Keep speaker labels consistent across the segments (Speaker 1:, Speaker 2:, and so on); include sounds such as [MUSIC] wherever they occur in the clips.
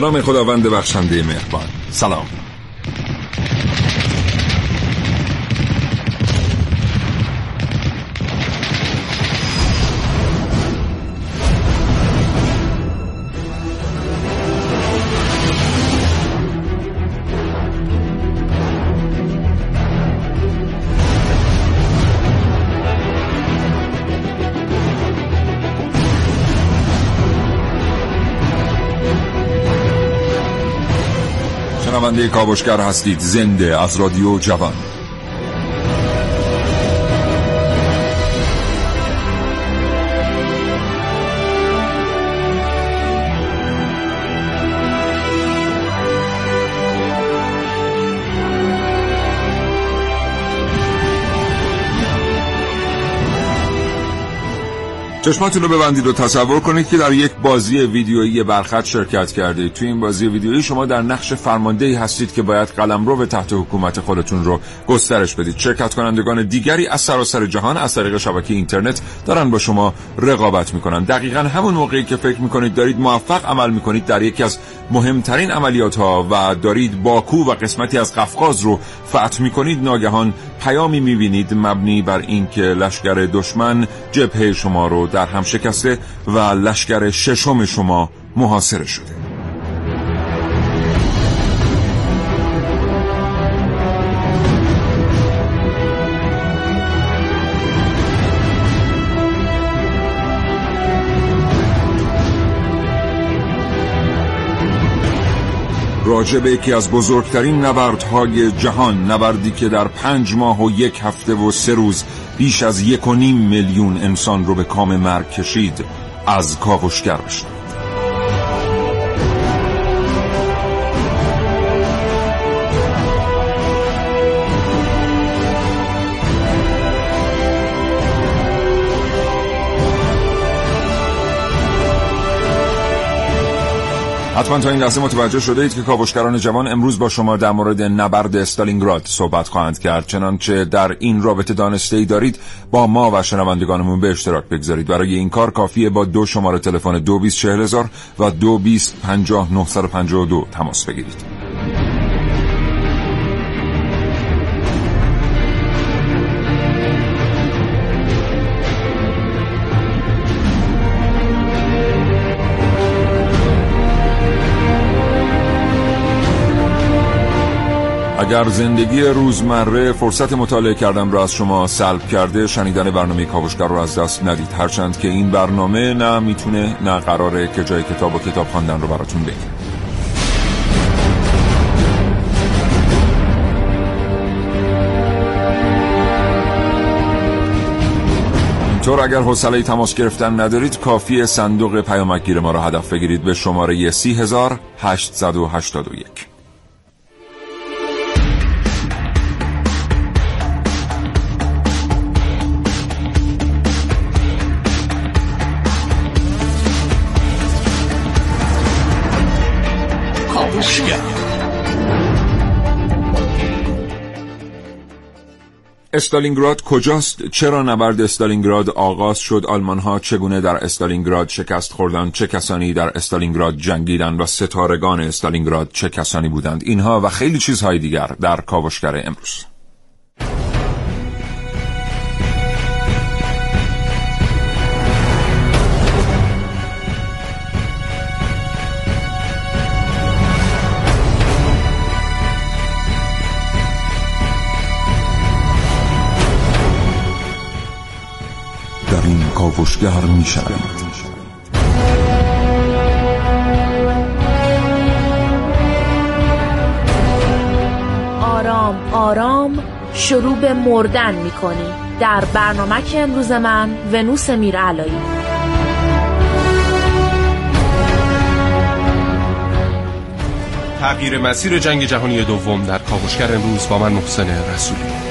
Speaker 1: به نام خداوند بخشنده مهربان. سلام. شنونده کاوشگر هستید. زنده از رادیو جوان. چشماتون رو ببندید و تصور کنید که در یک بازی ویدیویی برخط شرکت کرده توی این بازی ویدیویی شما در نقش فرماندهی هستید که باید قلم رو به تحت حکومت خودتون رو گسترش بدید. شرکت کنندگان دیگری از سراسر جهان از طریق شبکه اینترنت دارن با شما رقابت می‌کنن. دقیقا همون موقعی که فکر می‌کنید دارید موفق عمل می‌کنید در یکی از مهمترین عملیات ها و دارید باکو و قسمتی از قفقاز رو فتح می‌کنید ناگهان پیامی می‌بینید مبنی بر اینکه لشکر دشمن جبهه شما رو در هم شکسته و لشکر ششم شما محاصره شده. راجع به یکی از بزرگترین نبردهای جهان نبردی که در پنج ماه و یک هفته و سه روز بیش از یک و نیم میلیون انسان رو به کام مرگ کشید از کاوشگر بشنوید. حتما تا این لحظه متوجه شده اید که کاوشگران جوان امروز با شما در مورد نبرد استالینگراد صحبت خواهند کرد. چنانچه در این رابطه دانسته ای دارید با ما و شنوندگانمون به اشتراک بگذارید. برای این کار کافیه با دو شماره تلفن 224000 و 22050952 تماس بگیرید. اگر زندگی روزمره فرصت مطالعه کردن را از شما سلب کرده شنیدن برنامه کاوشگر رو از دست ندید. هرچند که این برنامه نه می‌تونه نه قراره که جای کتاب و کتاب خواندن رو براتون بگیره اینطور اگر حوصله تماس گرفتن ندارید کافی صندوق پیامک ما را هدف بگیرید به شماره 30881 استالینگراد کجاست؟ چرا نبرد استالینگراد آغاز شد؟ آلمان ها چگونه در استالینگراد شکست خوردند؟ چه کسانی در استالینگراد جنگیدند و ستارگان استالینگراد چه کسانی بودند؟ اینها و خیلی چیزهای دیگر در کاوشگر امروز. کاوشگر می
Speaker 2: آرام آرام شروع به مردن می کنی در برنامه که امروز من ونوس میرعلایی.
Speaker 3: تغییر مسیر جنگ جهانی دوم در کاوشگر امروز با من محسن رسولی.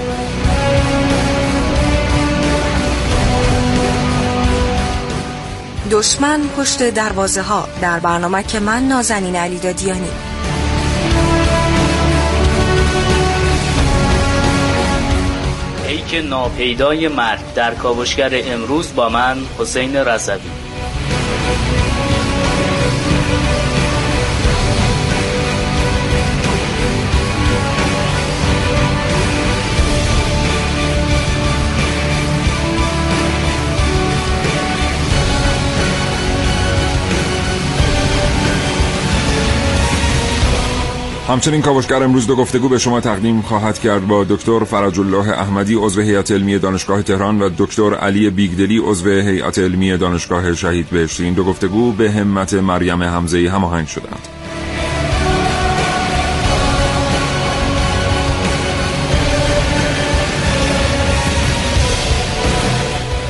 Speaker 4: دشمن پشت دروازه ها در برنامه که من نازنین علی دادیانی
Speaker 5: که ناپیدای مرد در کاوشگر امروز با من حسین رضوی.
Speaker 1: همچنین کاوشگر امروز دو گفتگو به شما تقدیم خواهد کرد با دکتر فرج الله احمدی عضو هیئت علمی دانشگاه تهران و دکتر علی بیگدلی عضو هیئت علمی دانشگاه شهید بهشتی. این دو گفتگو به همت مریم حمزه هماهنگ شدند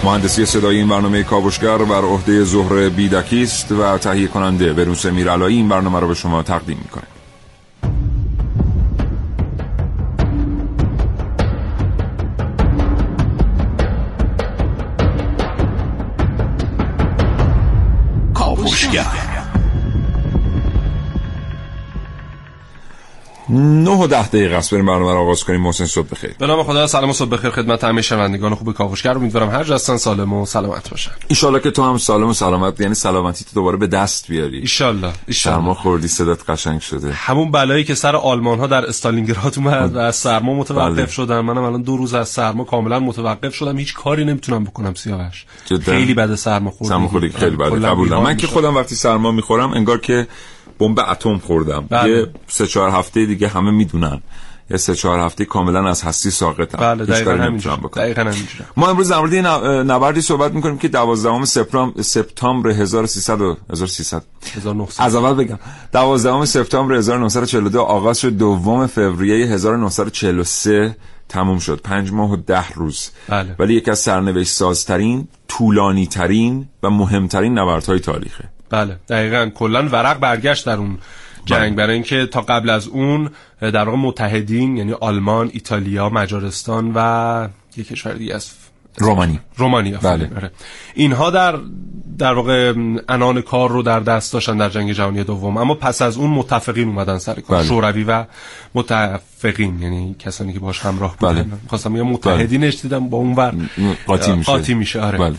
Speaker 1: مهندسی صدای این برنامه کاوشگر بر عهده زهره بیدکی است و تهیه کننده بروس میرعلایی این برنامه را به شما تقدیم می‌کنه نه و ده دقیقه است. بریم برنامه رو آغاز کنیم. محسن صبح بخیر.
Speaker 3: به نام خدا سلام و صبح بخیر خدمت همه شنوندگان خوب کاوشگر. امیدوارم هر جا سالم و سلامت باشن.
Speaker 1: ان که تو هم سالم و سلامت یعنی سلامتی تو دوباره به دست بیاری.
Speaker 3: ان
Speaker 1: سرما خوردی صدات قشنگ شده.
Speaker 3: همون بلایی که سر آلمان ها در استالینگراد اومد و از سرما متوقف بله. شدن. منم الان دو روز از سرما کاملا متوقف شدم. هیچ کاری نمی‌تونم بکنم سیاوش. خیلی بد سرما خوردم
Speaker 1: سرما خوردی خیلی بده. قبول من که خودم وقتی سرما می‌خورم انگار که بمب اتم خوردم. بله. یه سه چهار هفته دیگه همه می‌دونن. یه سه چهار هفته کاملا از هستی ساقطم.
Speaker 3: بله دقیقاً همینجوره دقیقاً
Speaker 1: ما امروز در مورد نبردی صحبت می‌کنیم که 12 سپتامبر سپتامبر 1300 1300 از اول بگم. 12 سپتامبر 1942 آغاز شد دوم فوریه 1943 تموم شد. پنج ماه و ده روز.
Speaker 3: بله.
Speaker 1: ولی یکی از سرنوشت سازترین طولانی ترین و مهمترین نبردهای تاریخه.
Speaker 3: بله دقیقا کلا ورق برگشت در اون جنگ بله. برای اینکه تا قبل از اون در واقع متحدین یعنی آلمان، ایتالیا، مجارستان و یک کشور دیگه از
Speaker 1: رومانی
Speaker 3: رومانی
Speaker 1: بله. آره.
Speaker 3: اینها در در واقع انان کار رو در دست داشتن در جنگ جهانی دوم اما پس از اون متفقین اومدن سر کار بله. شوروی و متفقین یعنی کسانی که باش همراه بودن بله. خواستم یا متحدینش. دیدم با اون ور
Speaker 1: قاطی میشه
Speaker 3: قاطی میشه آره بله.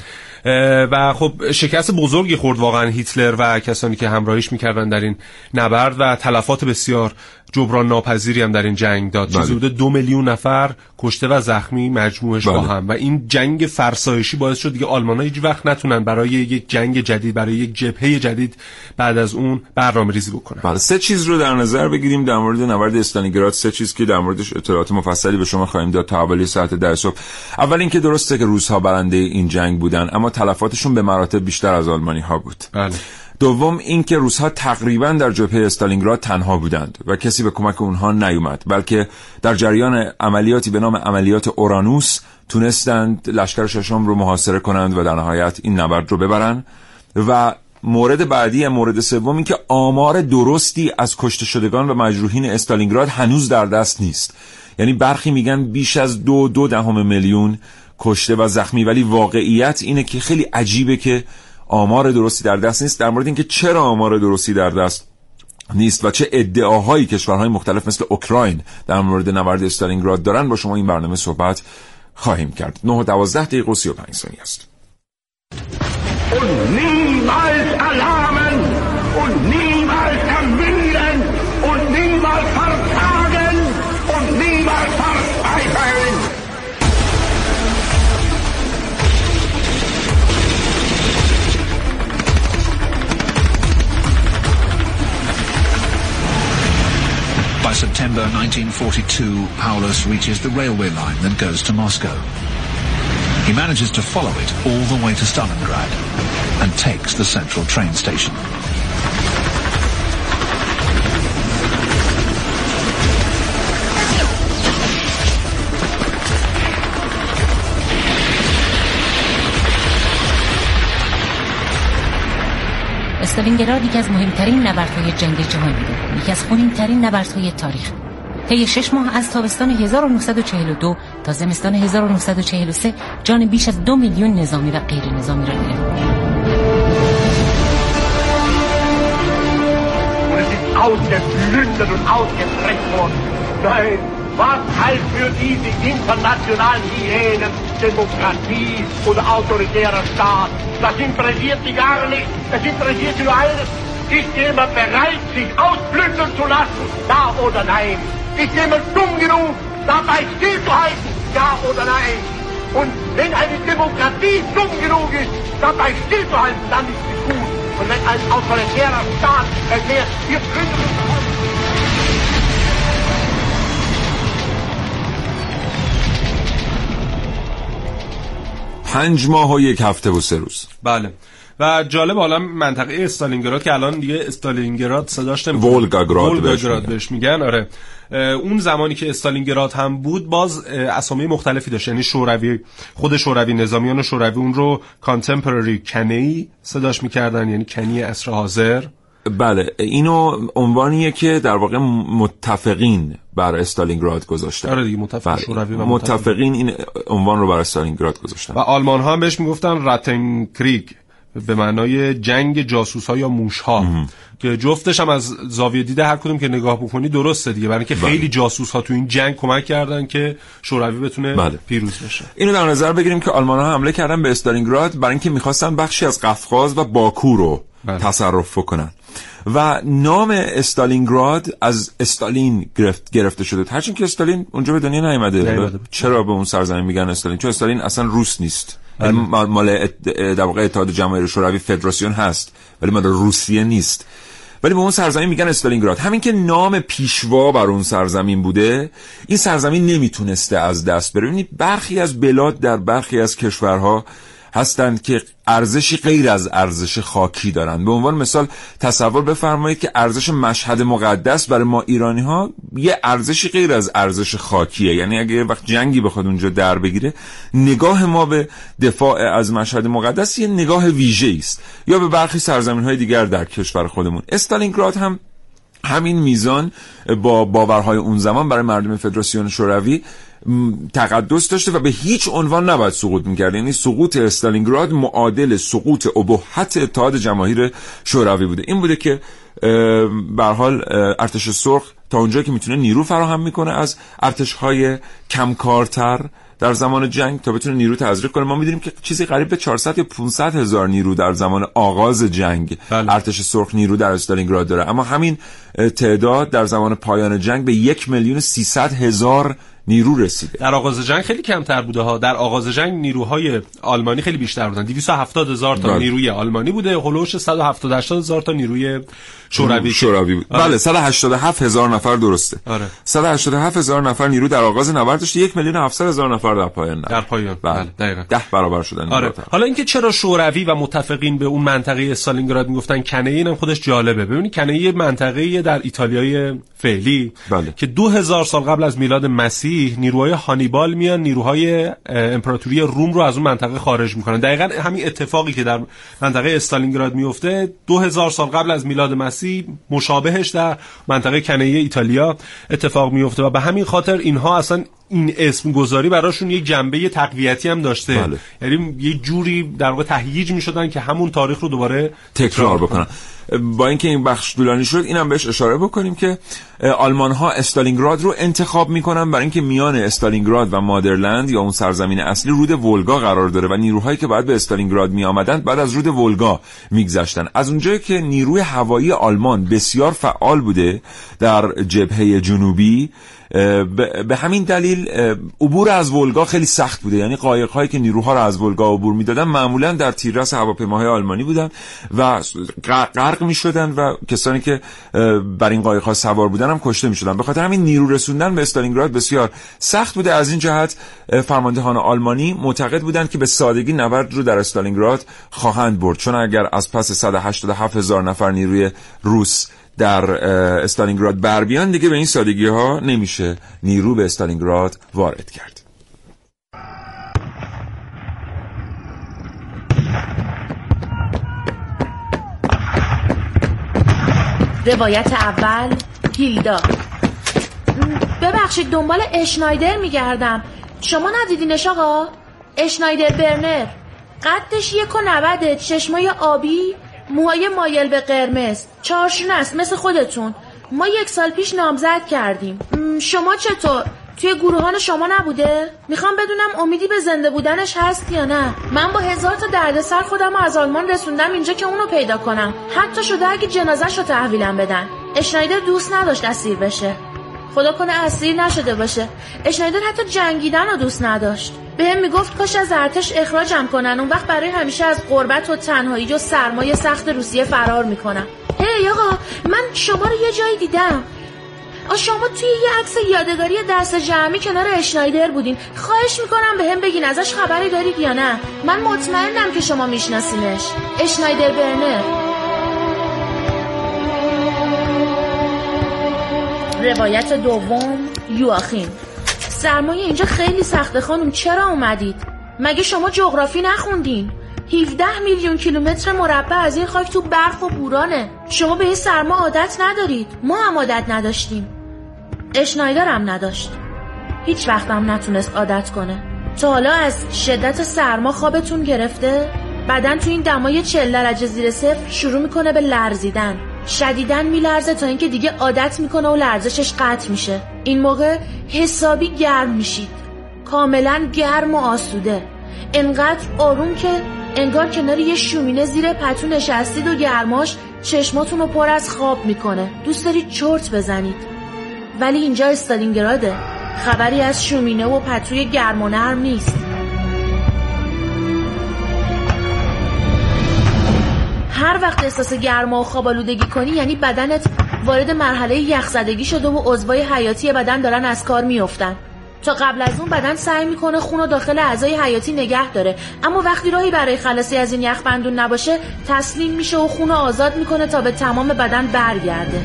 Speaker 3: و خب شکست بزرگی خورد واقعا هیتلر و کسانی که همراهیش می‌کردن در این نبرد و تلفات بسیار جبران ناپذیری هم در این جنگ داد. چیزی بوده دو میلیون نفر کشته و زخمی مجموعش با بله. هم. و این جنگ فرسایشی باعث شد دیگه آلمان ها هیچ وقت نتونن برای یک جنگ جدید برای یک جبهه جدید بعد از اون برنامه ریزی بکنن.
Speaker 1: بله سه چیز رو در نظر بگیریم. در مورد نبرد استالینگراد سه چیز که در موردش اطلاعات مفصلی به شما خواهیم داد تا حوالی ساعت در صبح. اول اینکه درسته که روزها برنده این جنگ بودن اما تلفاتشون به مراتب بیشتر از آلمانی ها بود.
Speaker 3: بله.
Speaker 1: دوم اینکه روسها تقریبا در جبهه استالینگراد تنها بودند و کسی به کمک اونها نیومد بلکه در جریان عملیاتی به نام عملیات اورانوس تونستند لشکر ششم رو محاصره کنند و در نهایت این نبرد رو ببرند و مورد بعدی مورد سوم این که آمار درستی از کشته شدگان و مجروحین استالینگراد هنوز در دست نیست. یعنی برخی میگن بیش از دو دو دهم میلیون کشته و زخمی ولی واقعیت اینه که خیلی عجیبه که آمار درستی در دست نیست در مورد اینکه چرا آمار درستی در دست نیست و چه ادعاهایی کشورهای مختلف مثل اوکراین در مورد نبرد استالینگراد دارن با شما این برنامه صحبت خواهیم کرد. 9 و 12 دقیقه و 35 ثانیه است.
Speaker 6: By September 1942, Paulus reaches the railway line that goes to Moscow. He manages to follow it all the way to Stalingrad and takes the central train station.
Speaker 7: استالینگراد یکی از مهمترین نبردهای جنگ جهانی بود. یکی از خونینترین نبردهای تاریخ. طی شش ماه از تابستان 1942 تا زمستان 1943 جان بیش از دو میلیون نظامی و غیر نظامی را گرفت.
Speaker 8: Was heißt für diese internationalen Hyänen Demokratie oder autoritärer Staat? Das interessiert sie gar nicht. Es interessiert sie nur eines. Ist jemand bereit, sich ausblügeln zu lassen? Ja oder nein? Ist jemand dumm genug, dabei stillzuhalten? Ja oder nein? Und wenn eine Demokratie dumm genug ist, dabei stillzuhalten, dann ist sie gut. Und wenn ein autoritärer Staat erklärt, wir können
Speaker 1: پنج ماه و یک هفته و سه روز.
Speaker 3: بله. و جالب حالا منطقه استالینگراد که الان دیگه استالینگراد صداش نمی‌کنه.
Speaker 1: ولگاگراد بهش.
Speaker 3: بهش میگن آره. اون زمانی که استالینگراد هم بود باز اسامی مختلفی داشت. یعنی شوروی خود شوروی نظامیان شوروی اون رو کانتمپرری کنی صداش می‌کردن یعنی کنی عصر حاضر.
Speaker 1: بله اینو عنوانیه که در واقع متفقین بر استالینگراد گذاشتن.
Speaker 3: آره دیگه متفق
Speaker 1: بله.
Speaker 3: شوروی و
Speaker 1: متفقین این عنوان رو بر استالینگراد گذاشتن.
Speaker 3: و آلمان ها هم بهش می‌گفتن راتن کریگ به معنای جنگ جاسوس ها یا موش ها که جفتش هم از زاویه دید هر کدوم که نگاه بکنی درسته دیگه برای اینکه خیلی جاسوس ها تو این جنگ کمک کردن که شوروی بتونه
Speaker 1: بله.
Speaker 3: پیروز بشه.
Speaker 1: اینو در نظر بگیریم که آلمان ها حمله کردن به استالینگراد برای اینکه می‌خواستن بخشی از قفقاز و باکو رو
Speaker 3: بله.
Speaker 1: تصرف کنن و نام استالینگراد از استالین گرفت گرفته شده. هرچند که استالین اونجا به دنیا نیومده. چرا به اون سرزمین میگن استالین؟ چون استالین اصلا روس نیست. یعنی مال- در واقع اتحاد جماهیر شوروی فدراسیون هست. ولی مال روسیه نیست. ولی به اون سرزمین میگن استالینگراد. همین که نام پیشوا بر اون سرزمین بوده این سرزمین نمی‌تونسته از دست بره. ببینید برخی از بلاد در برخی از کشورها هستند که ارزشی غیر از ارزش خاکی دارند. به عنوان مثال تصور بفرمایید که ارزش مشهد مقدس برای ما ایرانی ها یه ارزشی غیر از ارزش خاکیه. یعنی اگه یه وقت جنگی بخواد اونجا در بگیره نگاه ما به دفاع از مشهد مقدس یه نگاه ویژه است. یا به برخی سرزمین های دیگر در کشور خودمون. استالینگراد هم همین میزان با باورهای اون زمان برای مردم فدراسیون شوروی تقدس داشته و به هیچ عنوان نباید سقوط می‌کرد. یعنی سقوط استالینگراد معادل سقوط ابهت اتحاد جماهیر شوروی بوده. این بوده که به حال ارتش سرخ تا اونجایی که می‌تونه نیرو فراهم می‌کنه از ارتش های کمکارتر در زمان جنگ تا بتونه نیرو تزریق کنه. ما می‌دونیم که چیزی قریب به 400 یا 500 هزار نیرو در زمان آغاز جنگ
Speaker 3: بله.
Speaker 1: ارتش سرخ نیرو در استالینگراد داره. اما همین تعداد در زمان پایان جنگ به یک میلیون 300 هزار نیرو رسیده
Speaker 3: در آغاز جنگ خیلی کمتر بوده ها در آغاز جنگ نیروهای آلمانی خیلی بیشتر بودن 270 هزار تا
Speaker 1: بله.
Speaker 3: نیروی آلمانی بوده هولوش 170 هزار تا نیروی شوروی
Speaker 1: شوروی بود
Speaker 3: آره.
Speaker 1: بله 187 هزار نفر درسته
Speaker 3: آره.
Speaker 1: 187 هزار نفر نیرو در آغاز نبرد داشته یک میلیون 700 هزار نفر در پایان نبرد.
Speaker 3: در پایان.
Speaker 1: بله
Speaker 3: بله، دقیقاً.
Speaker 1: ده برابر شدن
Speaker 3: آره. حالا اینکه چرا شوروی و متفقین به اون منطقه استالینگراد می‌گفتن کنه اینم خودش جالبه ببینید کنه یه منطقه در ایتالیای فعلی
Speaker 1: بله.
Speaker 3: که دو هزار سال قبل از میلاد مسیح نیروهای هانیبال میان نیروهای امپراتوری روم رو از اون منطقه خارج می‌کنن دقیقا همین اتفاقی که در منطقه استالینگراد میفته دو هزار سال قبل از میلاد مسیح مشابهش در منطقه کنه ایتالیا اتفاق میفته و به همین خاطر اینها اصلا این اسم گذاری براشون یک جنبه تقویتی هم داشته.
Speaker 1: بله.
Speaker 3: یعنی یه جوری در واقع تهییج می‌شدن که همون تاریخ رو دوباره
Speaker 1: تکرار بکنن. با اینکه این بخش طولانی شد اینم بهش اشاره بکنیم که آلمان ها استالینگراد رو انتخاب می‌کنن برای اینکه میان استالینگراد و مادرلند یا اون سرزمین اصلی رود ولگا قرار داره و نیروهایی که بعد به استالینگراد می آمدند بعد از رود ولگا میگذشتن. از اونجایی که نیروی هوایی آلمان بسیار فعال بوده در جبهه جنوبی به همین دلیل عبور از ولگا خیلی سخت بوده. یعنی قایق هایی که نیروها رو از ولگا عبور می‌دادن معمولا در تیررس هواپیماهای آلمانی بودن و غرق می‌شدن و کسانی که بر این قایق ها سوار بودن هم کشته می‌شدن. به خاطر همین نیرو رسوندن به استالینگراد بسیار سخت بوده. از این جهت فرماندهان آلمانی معتقد بودند که به سادگی نبرد رو در استالینگراد خواهند برد. چون اگر از پس 187 هزار نفر نیروی روس در استالینگراد بر بیان. دیگه به این سادگی ها نمیشه نیرو به استالینگراد وارد کرد.
Speaker 2: روایت اول هیلدا. ببخشید دنبال اشنایدر میگردم. شما ندیدینش آقا؟ اشنایدر برنر. قدش یک و نوده چشمای آبی. موهای مایل به قرمز. چارشون است مثل خودتون. ما یک سال پیش نامزد کردیم. شما چطور؟ توی گروهان شما نبوده؟ می‌خوام بدونم امیدی به زنده بودنش هست یا نه. من با هزار تا دردسر خودم رو از آلمان رسوندم اینجا که اونو پیدا کنم. حتی شده اگه جنازش رو تحویلم بدن. اشنایدر دوست نداشت اسیر بشه. خدا کنه اسیر نشده باشه. اشنایدر حتی جنگیدن رو دوست نداشت. بهم می‌گفت کاش از ارتش اخراجم کنن. اون وقت برای همیشه از غربت و تنهایی و سرمایه سخت روسیه فرار می‌کنم هی آقا من شما رو یه جایی دیدم. شما توی یه عکس یادگاری دست جمعی کنار اشنایدر بودین. خواهش می‌کنم به هم بگین ازش خبری دارید یا نه. من مطمئنم که شما میشناسینش. اشنایدر برنر. روایت دوم یواخیم سرمایه اینجا خیلی سخته خانم چرا اومدید؟ مگه شما جغرافی نخوندین؟ 17 میلیون کیلومتر مربع از این خاک تو برف و بورانه. شما به این سرما عادت ندارید. ما هم عادت نداشتیم. اشنایدر هم نداشت. هیچ وقت هم نتونست عادت کنه. تا حالا از شدت سرما خوابتون گرفته؟ بدن تو این دمای 40 درجه زیر صفر شروع می‌کنه به لرزیدن. شدیدن میلرزه تا اینکه دیگه عادت می‌کنه و لرزشش قطع میشه. این موقع حسابی گرم میشید. کاملا گرم و آسوده. انقدر آروم که انگار کنار یه شومینه زیر پتو نشستید و گرماش چشماتون رو پر از خواب می‌کنه. دوست دارید چرت بزنید. ولی اینجا استالینگراده. خبری از شومینه و پتوی گرم و نرم نیست. هر وقت احساس گرما و خوابالودگی کنی یعنی بدنت وارد مرحله یخزدگی شده و عضوای حیاتی بدن دارن از کار میافتن. تا قبل از اون بدن سعی می‌کنه خون و داخل اعضای حیاتی نگه داره. اما وقتی راهی برای خلاصی از این یخ بندون نباشه تسلیم میشه و خون آزاد می‌کنه تا به تمام بدن برگرده.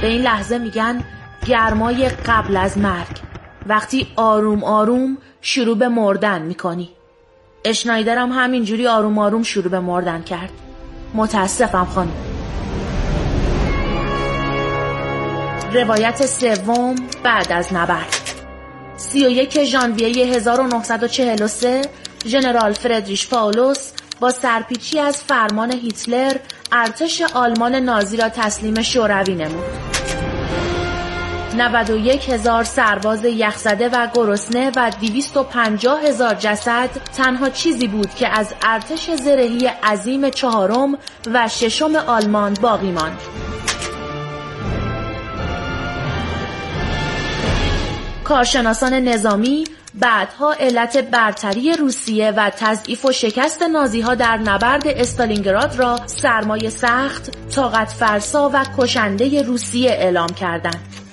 Speaker 2: به این لحظه میگن گرمای قبل از مرگ. وقتی آروم آروم شروع به مردن می‌کنی. اشنایدر هم همینجوری آروم آروم شروع به مردن کرد. متاسفم خانم. روایت سوم بعد از نبرد. 31 ژانویه 1943 ژنرال فردریش پاولوس با سرپیچی از فرمان هیتلر ارتش آلمان نازی را تسلیم شوروی نمود. 91 هزار سرباز یخزده و گرسنه و 250 هزار جسد تنها چیزی بود که از ارتش زرهی عظیم چهارم و ششم آلمان باقی ماند. کارشناسان نظامی بعدها علت برتری روسیه و تضعیف و شکست نازی ها در نبرد استالینگراد را سرمایه سخت، طاقت فرسا و کشنده روسیه اعلام کردند.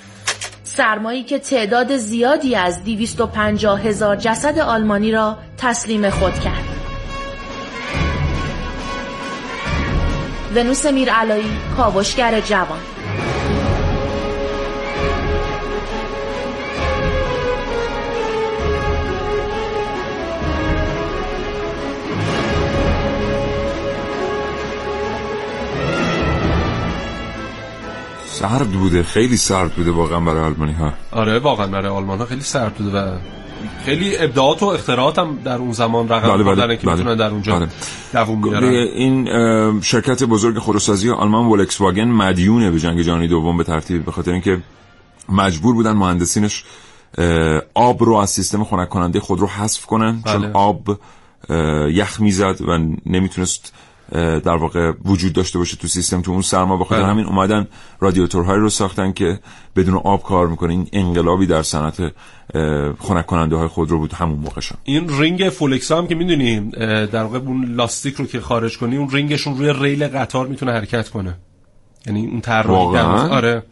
Speaker 2: سرمایی که تعداد زیادی از 250 هزار جسد آلمانی را تسلیم خود کرد. ونوس میرعلایی کاوشگر جوان
Speaker 1: سرد بوده خیلی سرد بوده واقعا برای آلمانی ها
Speaker 3: آره واقعا برای آلمان ها خیلی سرد بوده و خیلی ابداعات و اختراعات هم در اون زمان رقم
Speaker 1: بله بله
Speaker 3: که بله. در اونجا
Speaker 1: بله.
Speaker 3: دووم
Speaker 1: این شرکت بزرگ خودروسازی آلمان ولکس واگن مدیونه به جنگ جهانی دوم به ترتیب به خاطر اینکه مجبور بودن مهندسینش آب رو از سیستم خنک کننده خودرو حذف کنن
Speaker 3: بله.
Speaker 1: چون آب یخ می‌زد و نمی‌تونست در واقع وجود داشته باشه تو سیستم تو اون سرما. بخاطر همین اومدن رادیاتورهایی رو ساختن که بدون آب کار می‌کنه. این انقلابی در صنعت خنک کننده های خودرو بود همون موقع شد.
Speaker 3: این رینگ فولکس هم که می‌دونیم در واقع اون لاستیک رو که خارج کنی اون رینگشون روی ریل قطار می‌تونه حرکت کنه. یعنی اون طراحی آره.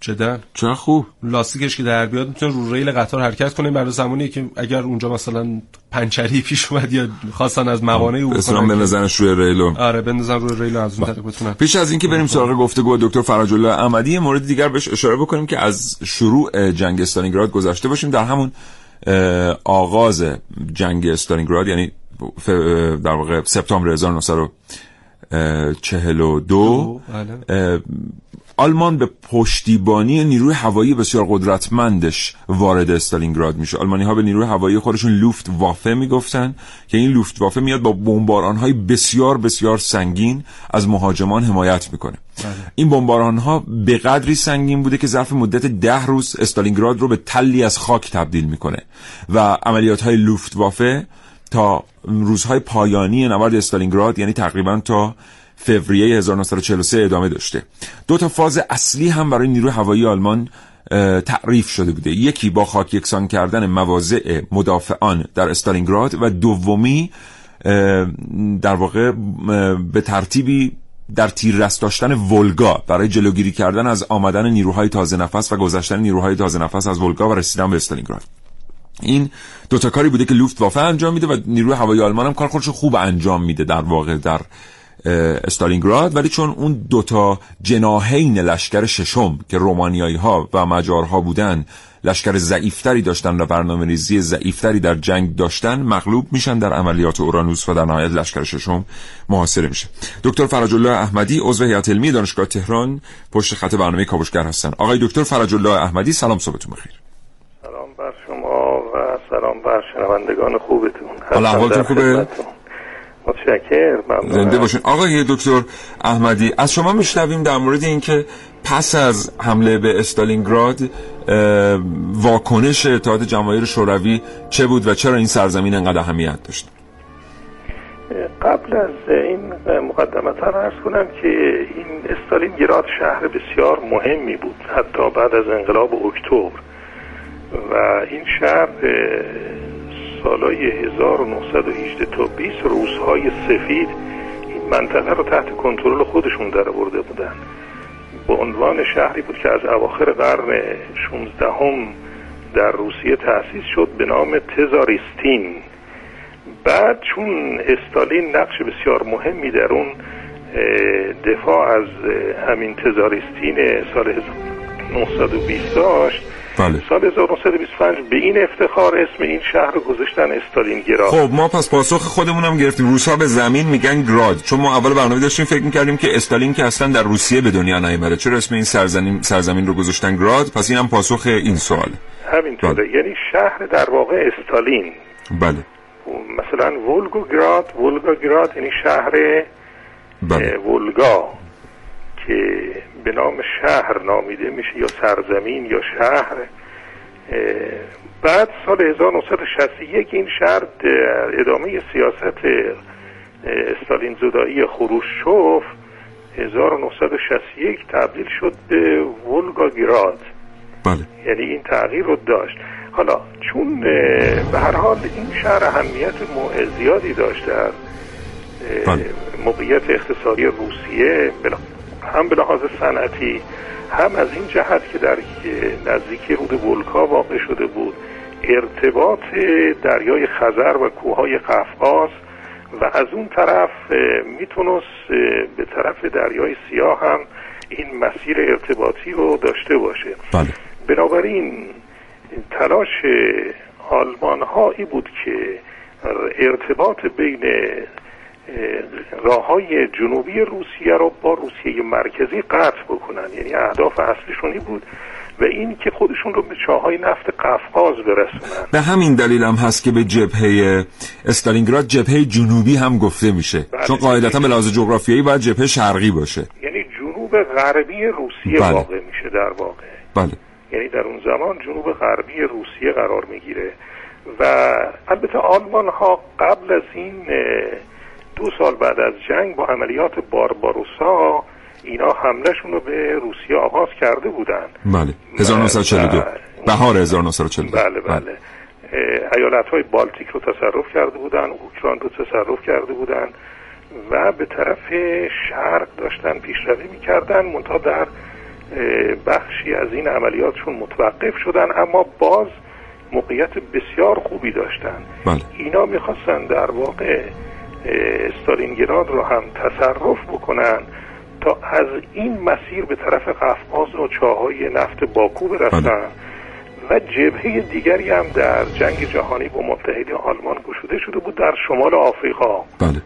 Speaker 3: جدا
Speaker 1: چه خوب.
Speaker 3: لاستیکش که در بیاد می‌تونه رو ریل قطار حرکت کنه برای زمانی که اگر اونجا مثلا پنچری پیش اومد یا خواستن از موانع او
Speaker 1: بسرم بندازنش روی ریلو
Speaker 3: آره بندازن روی ریلو از اون طریق بتونن.
Speaker 1: پیش از اینکه بریم سراغ گفتگو دکتر فرج الله احمدی مورد دیگر بهش اشاره بکنیم که از شروع جنگ استالینگراد گذشته باشیم. در همون آغاز جنگ استالینگراد یعنی در واقع سپتامبر 1942 آلمان به پشتیبانی نیروی هوایی بسیار قدرتمندش وارد استالینگراد میشه آلمانی ها به نیروی هوایی خودشون لوفت وافه می‌گفتن که این لوفت وافه میاد با بمباران های بسیار بسیار سنگین از مهاجمان حمایت می‌کنه بله. این بمباران ها به قدری سنگین بوده که ظرف مدت ده روز استالینگراد رو به تلی از خاک تبدیل می‌کنه و عملیات های لوفت وافه تا روزهای پایانی نبرد استالینگراد یعنی تقریبا تا فوریه 1943 ادامه داشته. دو تا فاز اصلی هم برای نیروی هوایی آلمان تعریف شده بوده. یکی با خاک یکسان کردن مواضع مدافعان در استالینگراد و دومی در واقع به ترتیبی در تیررس داشتن ولگا. برای جلوگیری کردن از آمدن نیروهای تازه نفس و گذشتن نیروهای تازه نفس از ولگا و رسیدن به استالینگراد. این دوتا کاری بوده که لوفت وافه انجام میده و نیروی هوایی آلمان هم کار خودش خوب انجام میده در واقع در استالینگراد ولی چون اون دوتا جناهین لشکر ششم که رومانیایی ها و مجارها بودن لشکر ضعیفتری داشتن و برنامه ریزی ضعیفتری در جنگ داشتن مغلوب میشن در عملیات اورانوس و در نهایت لشکر ششم محاصره میشه. دکتر فرج الله احمدی عضو هیئت علمی دانشگاه تهران پشت خط برنامه کاوشگر هستن. آقای دکتر فرج الله احمدی سلام صبحتون بخیر.
Speaker 9: سلام بر شما و سلام بر شنوندگان خوبتون.
Speaker 1: حالا احوالتون خوبه؟
Speaker 9: متشکر
Speaker 1: زنده باشین. آقای دکتر احمدی از شما میشنویم در مورد اینکه پس از حمله به استالینگراد واکنش اتحاد جماهیر شوروی چه بود و چرا این سرزمین انقدر اهمیت داشت؟
Speaker 9: قبل از این مقدمت را ارز کنم که این استالینگراد شهر بسیار مهمی بود حتی بعد از انقلاب اکتبر. و این شهر سالهای 1918 تا 20 روزهای سفید این منطقه رو تحت کنترل خودشون در برده بودن. به عنوان شهری بود که از اواخر قرن 16 هم در روسیه تأسیس شد به نام تزاریستین. بعد چون استالین نقش بسیار مهمی در اون دفاع از همین تزاریستین سال 1920 داشت.
Speaker 1: بله.
Speaker 9: سال 1925 به این افتخار اسم این شهر رو گذاشتن استالینگراد
Speaker 1: خب ما پس پاسخ خودمون هم گرفتیم. روسا به زمین میگن گراد. چون ما اول برنامه داشتیم فکر می‌کردیم که استالین که اصلا در روسیه به دنیا نیامده چرا اسم این سرزمین سرزمین رو گذاشتن گراد؟ پس این هم پاسخ این سوال.
Speaker 9: همینطوره.
Speaker 1: بله.
Speaker 9: یعنی شهر در واقع استالین.
Speaker 1: بله.
Speaker 9: مثلا ولگوگراد ولگوگراد یعنی شهر
Speaker 1: بله.
Speaker 9: ولگا که به نام شهر نامیده میشه یا سرزمین یا شهر. بعد سال 1961 این شهر در ادامه سیاست استالین زدایی خروشچوف 1961 تبدیل شد به ولگاگراد.
Speaker 1: بله.
Speaker 9: یعنی این تغییر رو داشت. حالا چون به هر حال این شهر اهمیت زیادی داشت در
Speaker 1: بله.
Speaker 9: موقعیت اقتصادی روسیه هم به لحاظ صنعتی هم از این جهت که در نزدیکی رود ولکا واقع شده بود ارتباط دریای خزر و کوههای قفقاز و از اون طرف می‌تونست به طرف دریای سیاه هم این مسیر ارتباطی رو داشته باشه
Speaker 1: بله.
Speaker 9: بنابراین تلاش آلمان هایی بود که ارتباط بین راه های جنوبی روسیه رو با روسیه مرکزی قطع بکنن. یعنی اهداف اصلیشونی بود و این که خودشون رو به چاهای نفت قفقاز برسونن.
Speaker 1: به همین دلیل هم هست که به جبهه استالینگراد جبهه جنوبی هم گفته میشه.
Speaker 9: بله.
Speaker 1: چون قاعدتا به لحاظ جغرافیایی باید جبهه شرقی باشه.
Speaker 9: یعنی جنوب غربی روسیه
Speaker 1: بله.
Speaker 9: واقع میشه در واقع.
Speaker 1: بله.
Speaker 9: یعنی در اون زمان جنوب غربی روسیه قرار می‌گیره. و البته آلمان ها قبل از این دو سال بعد از جنگ با عملیات بارباروسا اینا حملهشون رو به روسیه آغاز کرده بودن.
Speaker 1: بله. 1942
Speaker 9: و-
Speaker 1: بهار 1942
Speaker 9: بله بله. ایالت های بالتیک رو تصرف کرده بودن اوکراین رو تصرف کرده بودن و به طرف شرق داشتن پیشروی می‌کردن منتها در بخشی از این عملیاتشون متوقف شدن اما باز موقعیت بسیار خوبی داشتن.
Speaker 1: بله.
Speaker 9: اینا می‌خواستن در واقع استالینگراد رو هم تصرف بکنن تا از این مسیر به طرف قفقاز و چاهای نفت باکو برسن.
Speaker 1: بله.
Speaker 9: و جبهه دیگری هم در جنگ جهانی با متحده آلمان گشوده شده بود در شمال آفریقا.
Speaker 1: بله.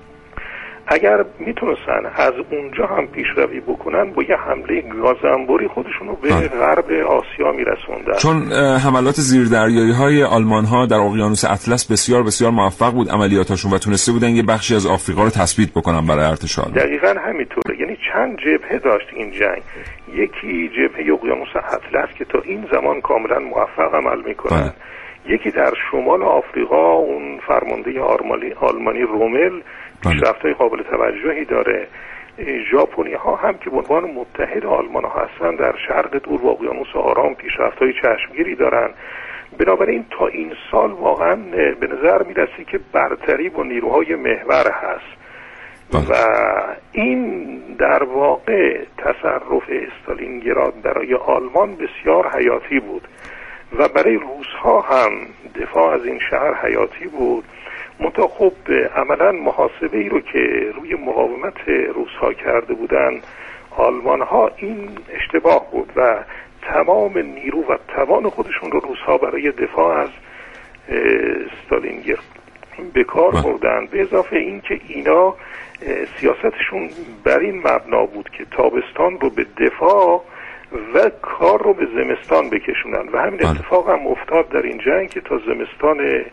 Speaker 9: اگر می‌تونستن از اونجا هم پیشروی بکنن با یه حمله گازنبوری خودشون رو به
Speaker 1: بله.
Speaker 9: غرب آسیا میرسوندن.
Speaker 1: چون حملات زیردریایی های آلمان ها در اقیانوس اطلس بسیار بسیار موفق بود عملیاتشون و تونسته بودن یه بخشی از آفریقا رو تثبیت بکنن برای ارتش آلمان
Speaker 9: دقیقا همینطوره. یعنی چند جبهه داشت این جنگ. یکی جبهه اقیانوس اطلس که تا این زمان کاملا موفق عمل می‌کنن
Speaker 1: بله.
Speaker 9: یکی در شمال آفریقا اون فرمانده آلمانی رومل
Speaker 1: بله.
Speaker 9: پیشرفت های قابل توجهی داره. ژاپنی ها هم که به عنوان متحد آلمان ها هستن در شرق دور و اقیانوس آرام پیشرفت های چشمگیری دارن. بنابراین تا این سال واقعا به نظر می‌رسه که برتری با نیروهای محور هست.
Speaker 1: بله.
Speaker 9: و این در واقع تصرف استالینگراد برای آلمان بسیار حیاتی بود. و برای روزها هم دفاع از این شهر حیاتی بود. منتها خب عملا محاسبه ای رو که روی مقاومت روزها کرده بودن آلمان ها این اشتباه بود و تمام نیرو و توان خودشون رو روزها برای دفاع از ستالینگراد به کار
Speaker 1: بله.
Speaker 9: بردن به اضافه اینکه اینا سیاستشون بر این مبنا بود که تابستان رو به دفاع و کار رو به زمستان بکشونن و همین
Speaker 1: بله.
Speaker 9: اتفاق هم افتاد در این جنگ که تا زمستان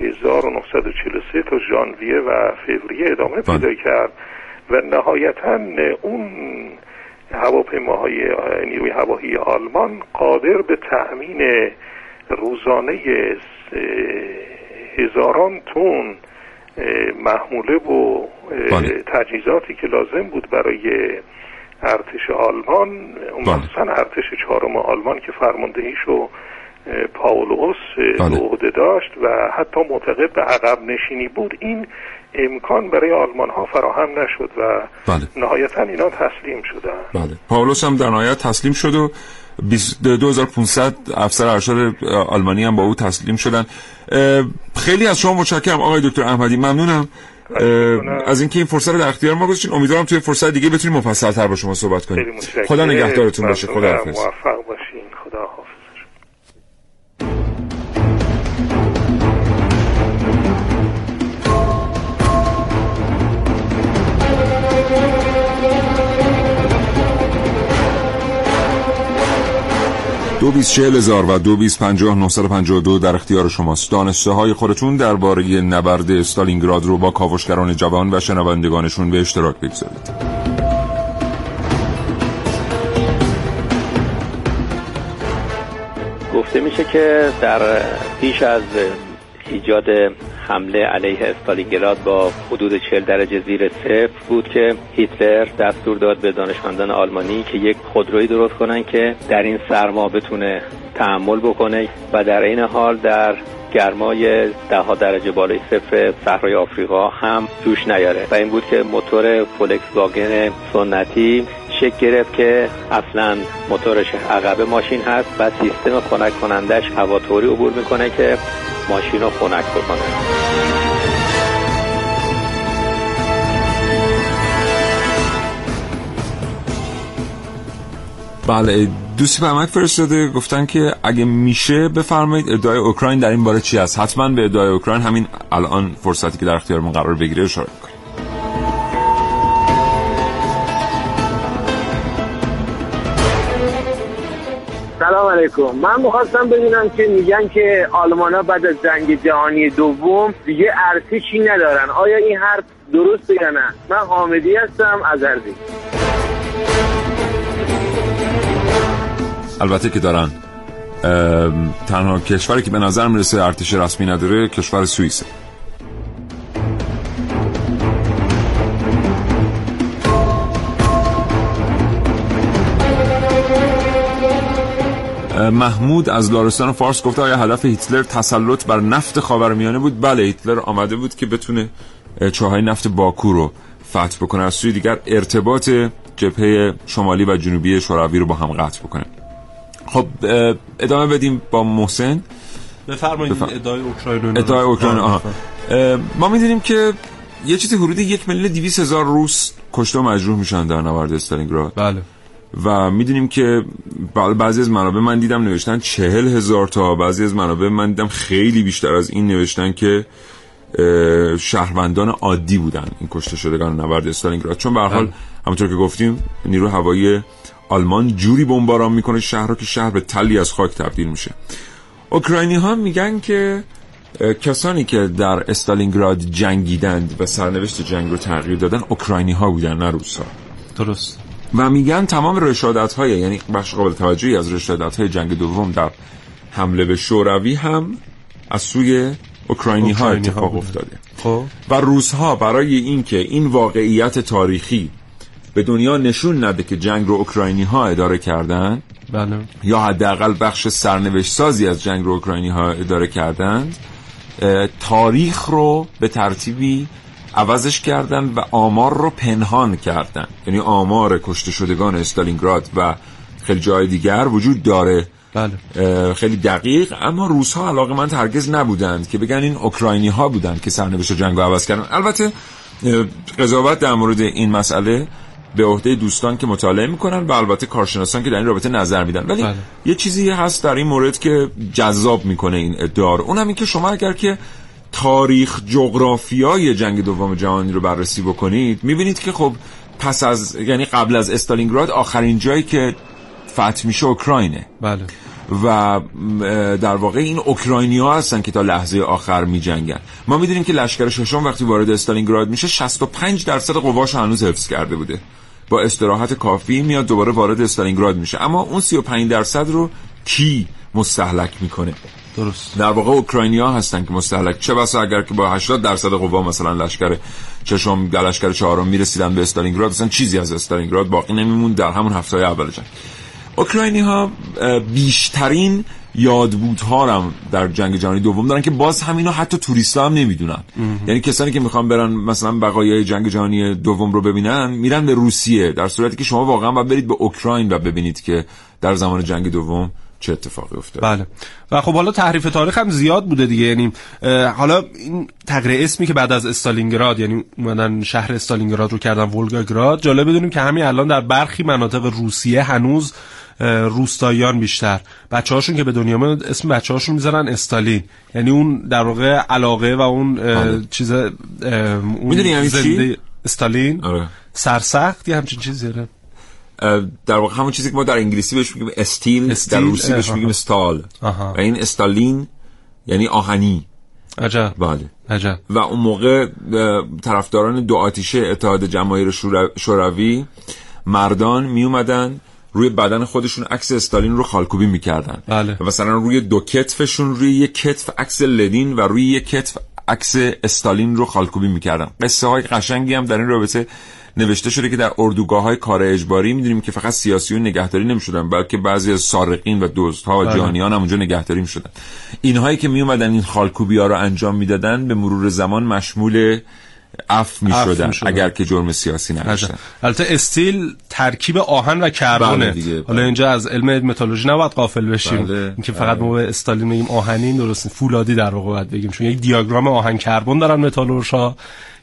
Speaker 9: 1943 تا ژانویه و فوریه ادامه
Speaker 1: بله.
Speaker 9: پیدا کرد و نهایتا اون هواپیماهای نیروی هوایی آلمان قادر به تأمین روزانه هزاران تن اه، محموله و
Speaker 1: بله.
Speaker 9: تجهیزاتی که لازم بود برای ارتش آلمان
Speaker 1: بله.
Speaker 9: مخصوصا ارتش چهارم آلمان که فرماندهیشو اه، پاولوس
Speaker 1: بله.
Speaker 9: به عهده داشت و حتی معتقد به عقب نشینی بود. این امکان برای آلمان ها فراهم نشد و
Speaker 1: بله.
Speaker 9: نهایتا اینا تسلیم شدن.
Speaker 1: بله. پاولوس هم در نهایت تسلیم شد و 20 2500 افسر ارشد آلمانی هم با او تسلیم شدن. خیلی از شما متشکرم آقای دکتر احمدی. ممنونم. از اینکه این فرصت رو در اختیار ما گذاشتین امیدوارم توی فرصت دیگه بتونیم مفصل‌تر با شما صحبت کنیم. خدا نگهدارتون باشه.
Speaker 9: ممنونم.
Speaker 1: خدا حافظ دو هزار و دو پنجاه در اختیار شماست. دانسته های خودتون درباره نبرد استالینگراد رو با کاوشگران جوان و شنوندگانشون به اشتراک بگذارید.
Speaker 5: گفته میشه که در پیش از ایجاد حمله علیه استالینگراد با حدود 40 درجه زیر صفر بود که هیتلر دستور داد به دانشمندان آلمانی که یک خودرویی درست کنن که در این سرما بتونه تحمل بکنه و در این حال در گرمای ده درجه بالای صفر صحرای آفریقا هم جوش نیاره. و این بود که موتور فولکس واگن سنتی شکل گرفت که اصلا موتورش عقب ماشین هست و سیستم خنک کنندش هواطوری عبور می‌کنه که ماشین رو خنک بکنه.
Speaker 1: بله دوستی پیامک فرستاده گفتن که اگه میشه بفرمایید ادعای اوکراین در این باره چی است؟ حتما به ادعای اوکراین همین الان فرصتی که در اختیارمون قرار بگیره اشاره
Speaker 10: علیکم. من می‌خواستم بدونم که میگن که آلمان ها بعد از جنگ جهانی دوم دیگه ارتشی ندارن. آیا این حرف درسته یا نه؟ من حامدی هستم از ارزی.
Speaker 1: البته که دارن. تنها کشوری که به نظر می‌رسه ارتش رسمی نداره کشور سوئیسه. محمود از لارستان فارس گفته آیا هدف هیتلر تسلط بر نفت خاورمیانه بود؟ بله هیتلر آمده بود که بتونه اه، چاهای نفت باکو رو فتح بکنه. از سوی دیگر ارتباط جبهه شمالی و جنوبی شوروی رو با هم قطع بکنه. خب ادامه بدیم با محسن.
Speaker 3: بفرمایید
Speaker 1: بفرم-
Speaker 3: ادعای اوکراین
Speaker 1: ادعای اوکراین
Speaker 3: آه،
Speaker 1: آها. ما می‌دونیم که یه چیزی حدود یک میلیون دیویس هزار روس کشته و مجروح میشن در نبرد استالینگراد.
Speaker 3: بله.
Speaker 1: و می‌دونیم که بعضی از منابع من دیدم نوشتن چهل هزار تا بعضی از منابع من دیدم خیلی بیشتر از این نوشتن که شهروندان عادی بودن. این کشته شدگان نبرد استالینگراد. چون به حال
Speaker 3: بله.
Speaker 1: همونطور که گفتیم نیرو هوایی آلمان جوری بمباران می‌کنه شهر رو که شهر به تلی از خاک تبدیل میشه. اوکراینی ها میگن که کسانی که در استالینگراد جنگیدند و سرنوشت جنگ رو تغییر دادن اوکراینی ها بودن نه روس ها
Speaker 3: درست.
Speaker 1: و میگن تمام رشادت های یعنی بخش قابل توجهی از رشادت های جنگ دوم در حمله به شوروی هم از سوی اوکراینی ها اتفاق. افتاده.
Speaker 3: خب.
Speaker 1: و روس ها برای اینکه این واقعیت تاریخی به دنیا نشون نده که جنگ رو اوکراینی ها اداره کردن
Speaker 3: بله.
Speaker 1: یا حداقل بخش سرنوشت سازی از جنگ رو اوکراینی ها اداره کردند اه، تاریخ رو به ترتیبی عوضش کردن و آمار رو پنهان کردن. یعنی آمار کشته شدگان استالینگراد و خیلی جای دیگر وجود داره.
Speaker 3: بله.
Speaker 1: خیلی دقیق اما روس ها علاقه من هرگز نبودند که بگن این اوکراینی ها بودند که سرنوشت جنگ رو عوض کردن. البته قضاوت در مورد این مسئله به عهده دوستان که مطالعه می‌کنن و البته کارشناسان که در این رابطه نظر میدن. ولی
Speaker 3: بله.
Speaker 1: یه چیزی هست در این مورد که جذاب می‌کنه این ادعا رو. اونم این که شما اگر که تاریخ جغرافیای جنگ دوم جهانی رو بررسی بکنید می‌بینید که خب پس از یعنی قبل از استالینگراد آخرین جایی که فتح میشه اوکراینه.
Speaker 3: بله.
Speaker 1: و در واقع این اوکراینی ها هستن که تا لحظه آخر می جنگن ما می‌دونیم که لشکر ششم وقتی وارد استالینگراد میشه 65 درصد قواش هنوز حفظ کرده بوده. با استراحت کافی میاد دوباره وارد استالینگراد میشه. اما اون 35 درصد رو کی مستحلک می‌کنه؟
Speaker 3: درست.
Speaker 1: در واقع اوکراینیا هستن که مستحلک. چه بسا اگر که با 80 درصد قوا مثلا لشکر چشم لشکر چهارم می‌رسیدن به استالینگراد اصلا چیزی از استالینگراد باقی نمیمون در همون هفته اول جنگ. اوکراینی ها بیشترین یادبودها هم در جنگ جهانی دوم دارن که باز همینو حتی توریستا هم نمی‌دونن. یعنی کسانی که می‌خوان برن مثلا بقایای جنگ جهانی دوم رو ببینن میرن به روسیه در صورتی که شما واقعا باید برید به اوکراین و ببینید که در زمان جنگ دوم چه اتفاقی افتاد
Speaker 3: بله. و خب حالا تحریف تاریخ هم زیاد بوده دیگه. یعنی حالا این تغییر اسمی که بعد از استالینگراد یعنی اومدن شهر استالینگراد رو کردن ولگاگراد جالب بدونیم که همین الان در برخی مناطق روسیه هنوز روستاییان بیشتر. بچه هاشون که به دنیا میاد اسم بچه هاشون می‌ذارن استالین. یعنی اون در واقع علاقه و اون چیز
Speaker 1: می‌دونی یعنی چی؟
Speaker 3: استالین.
Speaker 1: آره.
Speaker 3: سرسخت یا همچین چیزی؟ داره
Speaker 1: در واقع همون چیزی که ما در انگلیسی بهش میگیم استیل,
Speaker 3: استیل.
Speaker 1: در روسی بهش میگیم استال. و این استالین یعنی آهنی.
Speaker 3: عجب.
Speaker 1: بله.
Speaker 3: عجب.
Speaker 1: و اون موقع طرفداران دو آتیشه اتحاد جماهیر شوروی مردان می اومدن روی بدن خودشون عکس استالین رو خالکوبی می‌کردن.
Speaker 3: بله.
Speaker 1: و مثلا روی دو کتفشون روی یک کتف عکس لنین و روی یک کتف عکس استالین رو خالکوبی می‌کردن. قصه های قشنگی هم در این رابطه نوشته شده که در اردوگاه های کار اجباری می‌دونیم که فقط سیاسیون نگهداری نمی‌شدن بلکه بعضی از سارقین و دزدها و جانیان هم اونجا نگهداری می‌شدن. اینهایی که می اومدن این خالکوبی ها رو انجام می‌دادن به مرور زمان مشمول عفو می شدن اگر که جرم سیاسی نداشتن.
Speaker 3: البته استیل ترکیب آهن و کربونه.
Speaker 1: بله
Speaker 3: حالا اینجا از علم متالورژی نباید غافل بشیم.
Speaker 1: بله.
Speaker 3: اینکه فقط ما به استالین میگیم آهنین درست فولادی در واقع باید بگیم. چون یک دیاگرام آهن کربن دارن متالورژها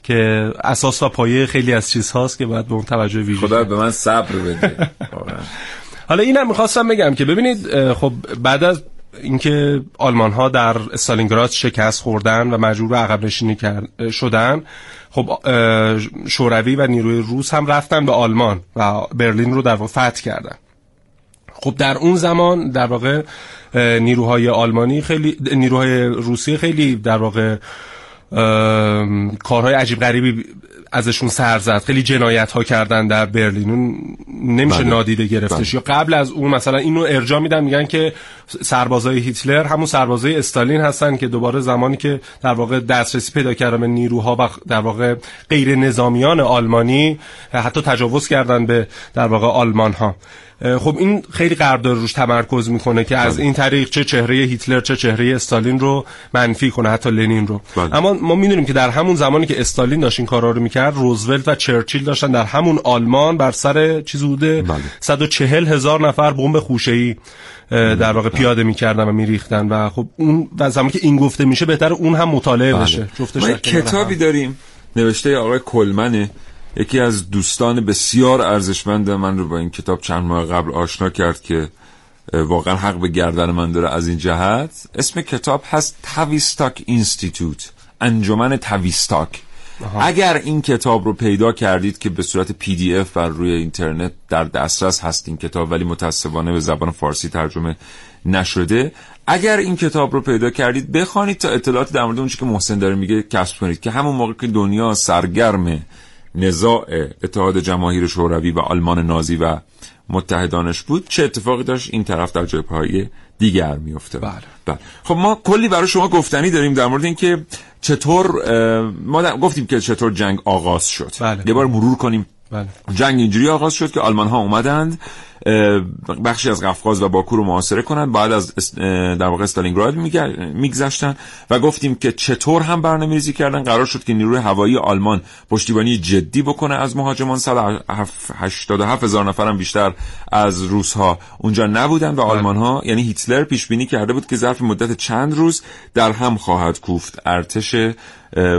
Speaker 3: که اساس و پایه خیلی از چیزهاست که باید به اون توجه ویژه
Speaker 1: خدا به من صبر بده. [LAUGHS]
Speaker 3: حالا اینم می‌خواستم بگم که ببینید خب بعد از اینکه آلمان ها در استالینگراد شکست خوردن و مجبور به عقب نشینی شدن خب شوروی و نیروی روس هم رفتن به آلمان و برلین رو در واقع فتح کردن. خب در اون زمان در واقع نیروهای آلمانی خیلی نیروهای روسی خیلی در واقع کارهای عجیب غریبی ازشون سر زد خیلی جنایت ها کردن در برلین اون نمیشه
Speaker 1: بله.
Speaker 3: نادیده گرفتش
Speaker 1: بله.
Speaker 3: یا قبل از اون مثلا اینو ارجا میدن میگن که سربازای هیتلر همون سربازای استالین هستن که دوباره زمانی که در واقع دسترسی پیدا کردن به نیروها و در واقع غیر نظامیان آلمانی حتی تجاوز کردن به در واقع آلمان ها خب این خیلی قرارداد روش تمرکز می‌کنه که از این طریق چه چهره هیتلر چه چهره استالین رو منفی کنه حتی لنین رو
Speaker 1: بله.
Speaker 3: اما ما می‌دونیم که در همون زمانی که استالین داشت این کارا رو می‌کرد روزولت و چرچیل داشتن در همون آلمان بر سر چیز بوده
Speaker 1: بله.
Speaker 3: 140 هزار نفر بمب خوشه‌ای در واقع پیاده می‌کردن و میریختن و خب اون و زمانی که این گفته میشه بهتر اون هم مطالعه بشه
Speaker 1: کتابی. داریم نوشته آقای کلمنه یکی از دوستان بسیار ارزشمند من رو با این کتاب چند ماه قبل آشنا کرد که واقعا حق به گردن من داره از این جهت. اسم کتاب هست Tavistock Institute انجمن تاویستاک. اگر این کتاب رو پیدا کردید که به صورت PDF بر روی اینترنت در دسترس هست این کتاب ولی متاسفانه به زبان فارسی ترجمه نشده اگر این کتاب رو پیدا کردید بخوانید تا اطلاعات در مورد اون که محسن داره میگه کسب کنید که همون موقع که دنیا سرگرم نزاع اتحاد جماهیر شوروی و آلمان نازی و متحدانش بود چه اتفاقی داشت این طرف در پای دیگر میفته
Speaker 3: بله.
Speaker 1: بله. خب ما کلی برای شما گفتنی داریم در مورد اینکه چطور ما گفتیم که چطور جنگ آغاز شد
Speaker 3: بله.
Speaker 1: یه بار مرور کنیم
Speaker 3: بله.
Speaker 1: جنگ اینجوری آغاز شد که آلمان ها اومدند بخشی از قفقاز و باکو رو محاصره کنند بعد از در واقع استالینگراد میگذشتن و گفتیم که چطور هم برنامه‌ریزی کردن. قرار شد که نیروی هوایی آلمان پشتیبانی جدی بکنه از مهاجمان. 187 هزار نفرم بیشتر از روس ها اونجا نبودن و آلمان ها یعنی هیتلر پیش بینی کرده بود که ظرف مدت چند روز در هم خواهد کوفت ارتش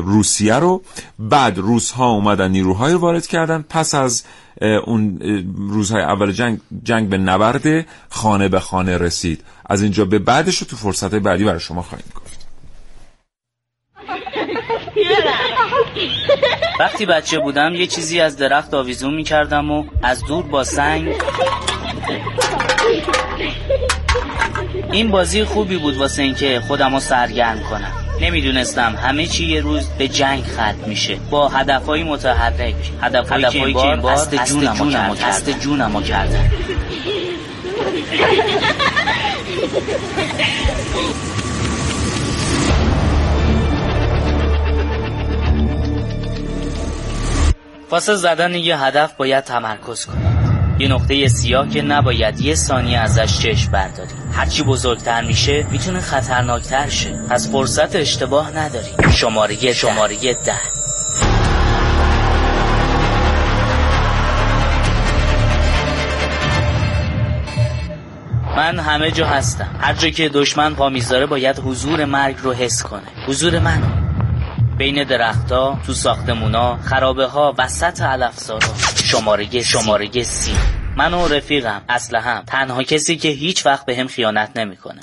Speaker 1: روسیه رو. بعد روس ها اومدن نیروهای وارد کردن. پس از اون روزهای اول جنگ جنگ به نبرد خانه به خانه رسید. از اینجا به بعدش تو فرصت بعدی برای شما خواهیم گفت.
Speaker 11: وقتی بچه بودم یه چیزی از درخت آویزون می‌کردم و از دور با سنگ. این بازی خوبی بود واسه اینکه خودم رو سرگرم کنم. نمی‌دونستم. همه چی یه روز به جنگ ختم میشه. با هدفهای متحرک. هدفهایی که این بار قصد جونمو قصد جونمو کردن. واسه زدن یه هدف باید تمرکز کنید یه نقطه سیاه که نباید یه ثانیه ازش چشم برداری هرچی بزرگتر میشه می‌تونه خطرناکتر شه. پس فرصت اشتباه نداری. شماره شماره ده. من همه جا هستم. هر جا که دشمن پا می‌ذاره باید حضور مرگ رو حس کنه. حضور من. بین درختها تو ساختمونا خرابه ها وسط علفزارا. شماره شماره سی. من و رفیقم هم تنها کسی که هیچ وقت به هم خیانت نمی‌کنه.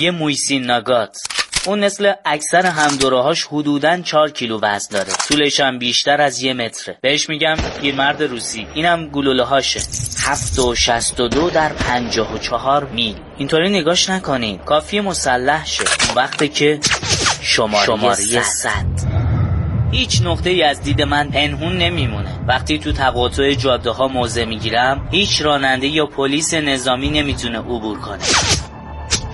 Speaker 11: یه مویسین ناگات. اون مثل اکثر همدوراهاش حدوداً 4 کیلو وزن داره. طولش هم بیشتر از یه متره. بهش میگم پیرمرد روسی. اینم گلوله هاشه هفت و شست و دو در پنجاه و چهار میل. اینطوری نگاش نکنین. کافی مسلح شه. اون وقته که شماره, شماره صد. هیچ نقطه ای از دید من پنهون نمیمونه. وقتی تو تقاطع جاده ها موضع می‌گیرم هیچ راننده یا پلیس نظامی نمی‌تونه عبور کنه.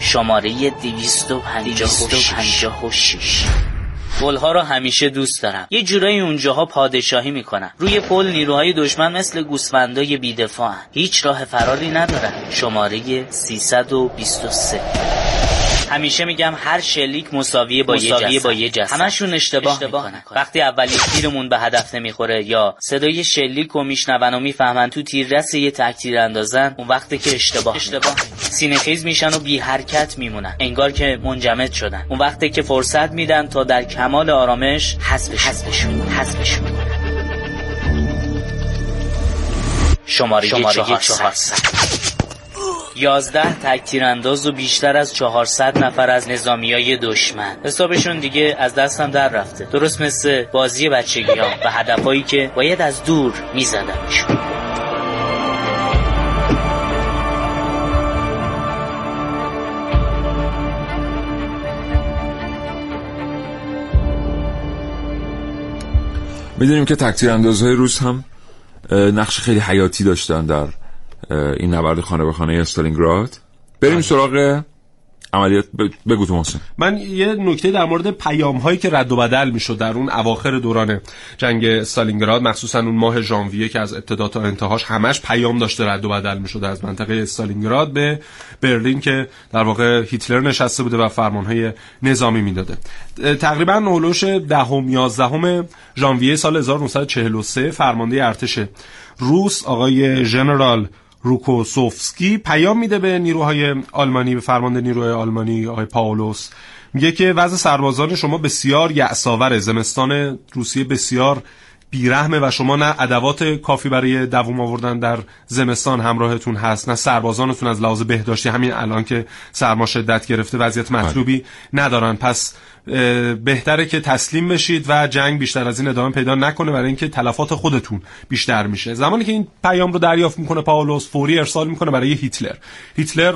Speaker 11: شماره 256 پل ها رو همیشه دوست دارم. یه جورایی اونجاها پادشاهی می‌کنن. روی پل نیروهای دشمن مثل گوسفندای بیدفاعن. هیچ راه فراری ندارن. شماره 323 همیشه میگم هر شلیک مساویه با یه با یه جسد. همشون اشتباه, اشتباه می‌کنن. وقتی اولی تیرمون به هدف نمی‌خوره یا صدای شلیک رو میشنون و می‌فهمن تو تیررس یه تکتیر اندازن اون وقتی که اشتباه اشتباه سینه‌خیز میشن و بی حرکت میمونن. انگار که منجمد شدن. اون وقتی که فرصت میدن تا در کمال آرامش حذفش حذفشون حذفشون شماره, شماره 400 یازده تک تیرانداز و بیشتر از 400 نفر از نظامیای دشمن. حسابشون دیگه از دستم در رفته. درست مثل بازی بچگیام و هدفهایی که باید از دور میزدمشون
Speaker 1: می‌دونیم که تکتیر اندازهای روس هم نقش خیلی حیاتی داشتن در این نبرد خانه به خانه استالینگراد. بریم بله. سراغ عملیات. بگو تو محسن.
Speaker 3: من یه نکته در مورد پیام هایی که رد و بدل می‌شد در اون اواخر دوران جنگ استالینگراد مخصوصا اون ماه ژانویه که از ابتدا تا انتهاش همش پیام داشته رد و بدل می‌شد از منطقه استالینگراد به برلین که در واقع هیتلر نشسته بوده و فرمان های نظامی می‌داده. تقریبا اولوش دهم یازدهم ژانویه سال 1943 فرمانده ارتش روس آقای ژنرال روکوسوفسکی پیام میده به نیروهای آلمانی به فرمانده نیروهای آلمانی آقای پاولوس. میگه که وضع سربازان شما بسیار یعصاور زمستان روسیه بسیار بیرحمه و شما نه ادوات کافی برای دووم آوردن در زمستان همراهتون هست نه سربازانتون از لحاظ بهداشتی همین الان که سرما شدت گرفته وضعیت مطلوبی ندارن. پس بهتره که تسلیم بشید و جنگ بیشتر از این ادامه پیدا نکنه برای اینکه تلفات خودتون بیشتر میشه. زمانی که این پیام رو دریافت می‌کنه پاولوس فوری ارسال می‌کنه برای هیتلر. هیتلر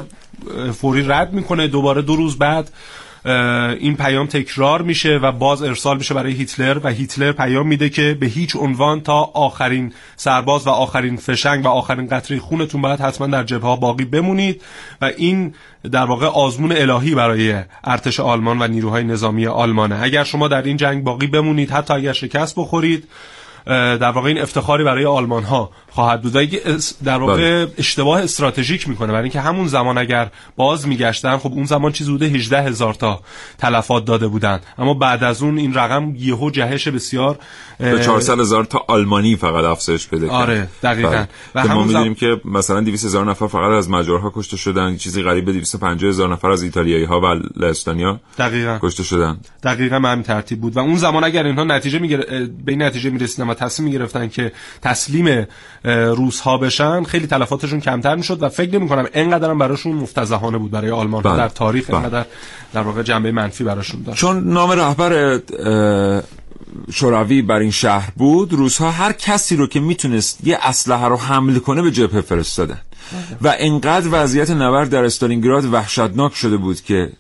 Speaker 3: فوری رد می‌کنه دوباره دو روز بعد این پیام تکرار میشه و باز ارسال میشه برای هیتلر و هیتلر پیام میده که به هیچ عنوان تا آخرین سرباز و آخرین فشنگ و آخرین قطره خونتون باید حتما در جبهه باقی بمونید و این در واقع آزمون الهی برای ارتش آلمان و نیروهای نظامی آلمانه. اگر شما در این جنگ باقی بمونید حتی اگر شکست بخورید در واقع این افتخاری برای آلمان ها خواهد بود. و در واقع
Speaker 1: بله.
Speaker 3: اشتباه استراتژیک می‌کنه. برای اینکه همون زمان اگر باز میگشتن خب اون زمان چیزی بوده 18 هزار تا تلفات داده بودن. اما بعد از اون این رقم یهو جهش بسیار
Speaker 1: به 400 هزار تا آلمانی فقط افزایش پیدا کرد.
Speaker 3: آره دقیقاً.
Speaker 1: بله.
Speaker 3: و
Speaker 1: که ما
Speaker 3: همون زم-
Speaker 1: می‌دونیم که مثلا 200 هزار نفر فقط از مجارها کشته شدن. چیزی قریب به 250 هزار نفر از ایتالیایی ها و لهستانیا
Speaker 3: دقیقاً.
Speaker 1: کشته شدن.
Speaker 3: دقیقا همین ترتیب بود. و اون زمان اگر اینها نتیجه میگر... به این نتیجه می‌رسیدن و تصمیم می‌گرفتن که تسلیم روس ها بشن خیلی تلفاتشون کمتر می‌شد و فکر نمی کنم اینقدر هم براشون مفتزهانه بود برای آلمان
Speaker 1: بله.
Speaker 3: در تاریخ
Speaker 1: بله.
Speaker 3: اینقدر در واقع جنبه منفی براشون داشت
Speaker 1: چون نام رهبر شوروی بر این شهر بود روزها هر کسی رو که می‌تونست یه اسلحه رو حمل کنه به جبهه فرستادن و انقدر وضعیت نبرد در استالینگراد وحشتناک شده بود که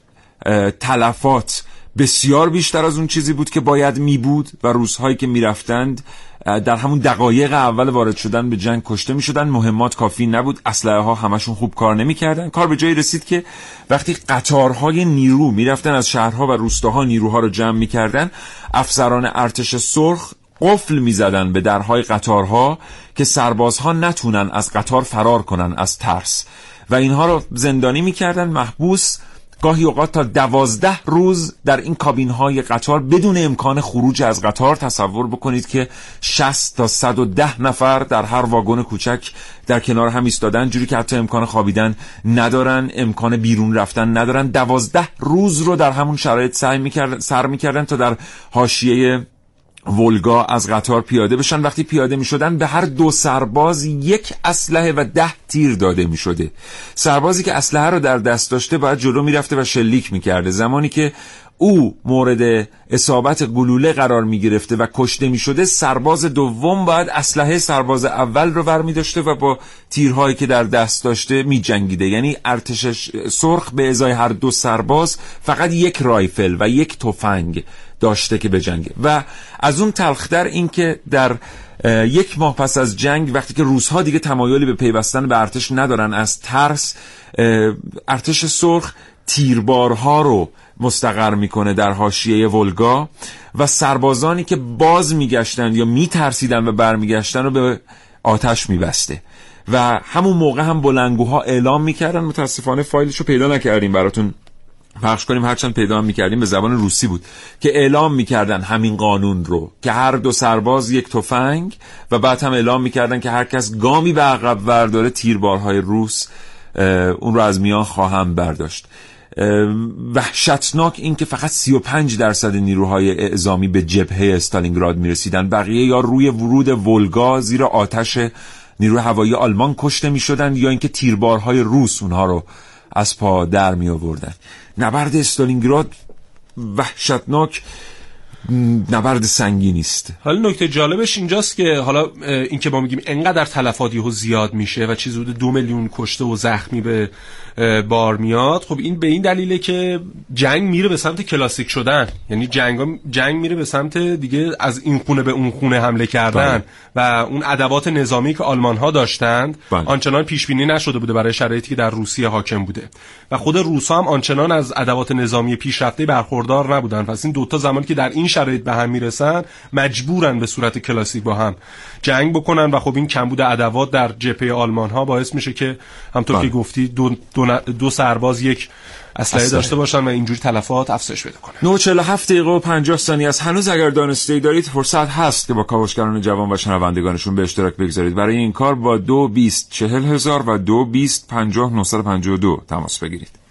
Speaker 1: تلفات بسیار بیشتر از اون چیزی بود که باید می بود و روزهایی که می‌رفتند اه، در همون دقایق اول وارد شدن به جنگ کشته می شدن مهمات کافی نبود. اسلحه ها همشون خوب کار نمی کردن کار به جایی رسید که وقتی قطارهای نیرو می‌رفتن از شهرها و روستاها نیروها رو جمع می‌کردن افسران ارتش سرخ قفل می‌زدن به درهای قطارها که سربازها نتونن از قطار فرار کنن از ترس. و اینها رو زندانی می‌کردن. محبوس گاهی اوقات تا دوازده روز در این کابین های قطار بدون امکان خروج از قطار تصور بکنید که 60 تا 110 نفر در هر واگن کوچک در کنار هم ایستادن جوری که حتی امکان خوابیدن ندارن امکان بیرون رفتن ندارن. دوازده روز رو در همون شرایط سعی می‌کردن سر می‌کردن تا در حاشیه ولگا از قطار پیاده بشن. وقتی پیاده می شدن به هر دو سرباز یک اسلحه و ده تیر داده می شده سربازی که اسلحه رو در دست داشته باید جلو می رفته و شلیک می کرده زمانی که او مورد اصابت گلوله قرار می گرفته و کشته می شده سرباز دوم باید اسلحه سرباز اول رو ور می داشته و با تیرهایی که در دست داشته می جنگیده یعنی ارتش سرخ به ازای هر دو سرباز فقط یک رایفل و یک تفنگ. داشته که بجنگه و از اون تلختر این که در یک ماه پس از جنگ وقتی که روزها دیگه تمایلی به پیوستن به ارتش ندارن از ترس ارتش سرخ تیربارها رو مستقر می‌کنه در حاشیه ولگا و سربازانی که باز میگشتن یا میترسیدن و برمیگشتن رو به آتش میبسته. و همون موقع هم بلنگوها اعلام می‌کردن متاسفانه فایلش رو پیدا نکردیم براتون. پخش کنیم هرچند پیدا هم می‌کردیم به زبان روسی بود که اعلام می‌کردن همین قانون رو که هر دو سرباز یک تفنگ و بعد هم اعلام می‌کردن که هر کس گامی به عقب ورداره تیربارهای روس اون رو از میان خواهم برداشت. وحشتناک این که فقط 35 درصد نیروهای اعزامی به جبهه استالینگراد می‌رسیدن. بقیه یا روی ورود ولگا زیر آتش نیروی هوایی آلمان کشته می‌شدن یا اینکه تیربارهای روس اونها رو از پا در می آوردن نبرد استالینگراد وحشتناک نبرد سنگینی است
Speaker 3: حالا نکته جالبش اینجاست که حالا اه، این که ما میگیم انقدر تلفات یهو زیاد میشه و چیزی حدود دو میلیون کشته و زخمی به بار میاد. خب این به این دلیله که جنگ میره به سمت کلاسیک شدن. یعنی جنگ جنگ میره به سمت دیگه از این خونه به اون خونه حمله کردن. و اون ادوات نظامی که آلمان ها داشتند
Speaker 1: بله.
Speaker 3: آنچنان پیش بینی نشده بوده برای شرایطی که در روسیه حاکم بوده. و خود روس هم آنچنان از ادوات نظامی پیشرفته برخوردار نبودن. پس این دوتا زمانی که در این شرایط به هم می‌رسن مجبورن به صورت کلاسیک با هم جنگ بکنن. و خب این کمبود ادوات در جبهه آلمان ها باعث میشه که همطور
Speaker 1: بله.
Speaker 3: که گفتی دو, دو, دو سرباز یک اسلحه. داشته باشن و اینجوری تلفات افزایش پیدا کنه.
Speaker 1: 947 دقیقه و 50 ثانیه است هنوز اگر دانسته دارید فرصت هست که با کاوشگران جوان و شنوندگانشون به اشتراک بگذارید. برای این کار با دو بیست چهل هزار و دو بیست پنجاه نهصد و پنجاه و دو تماس بگیرید.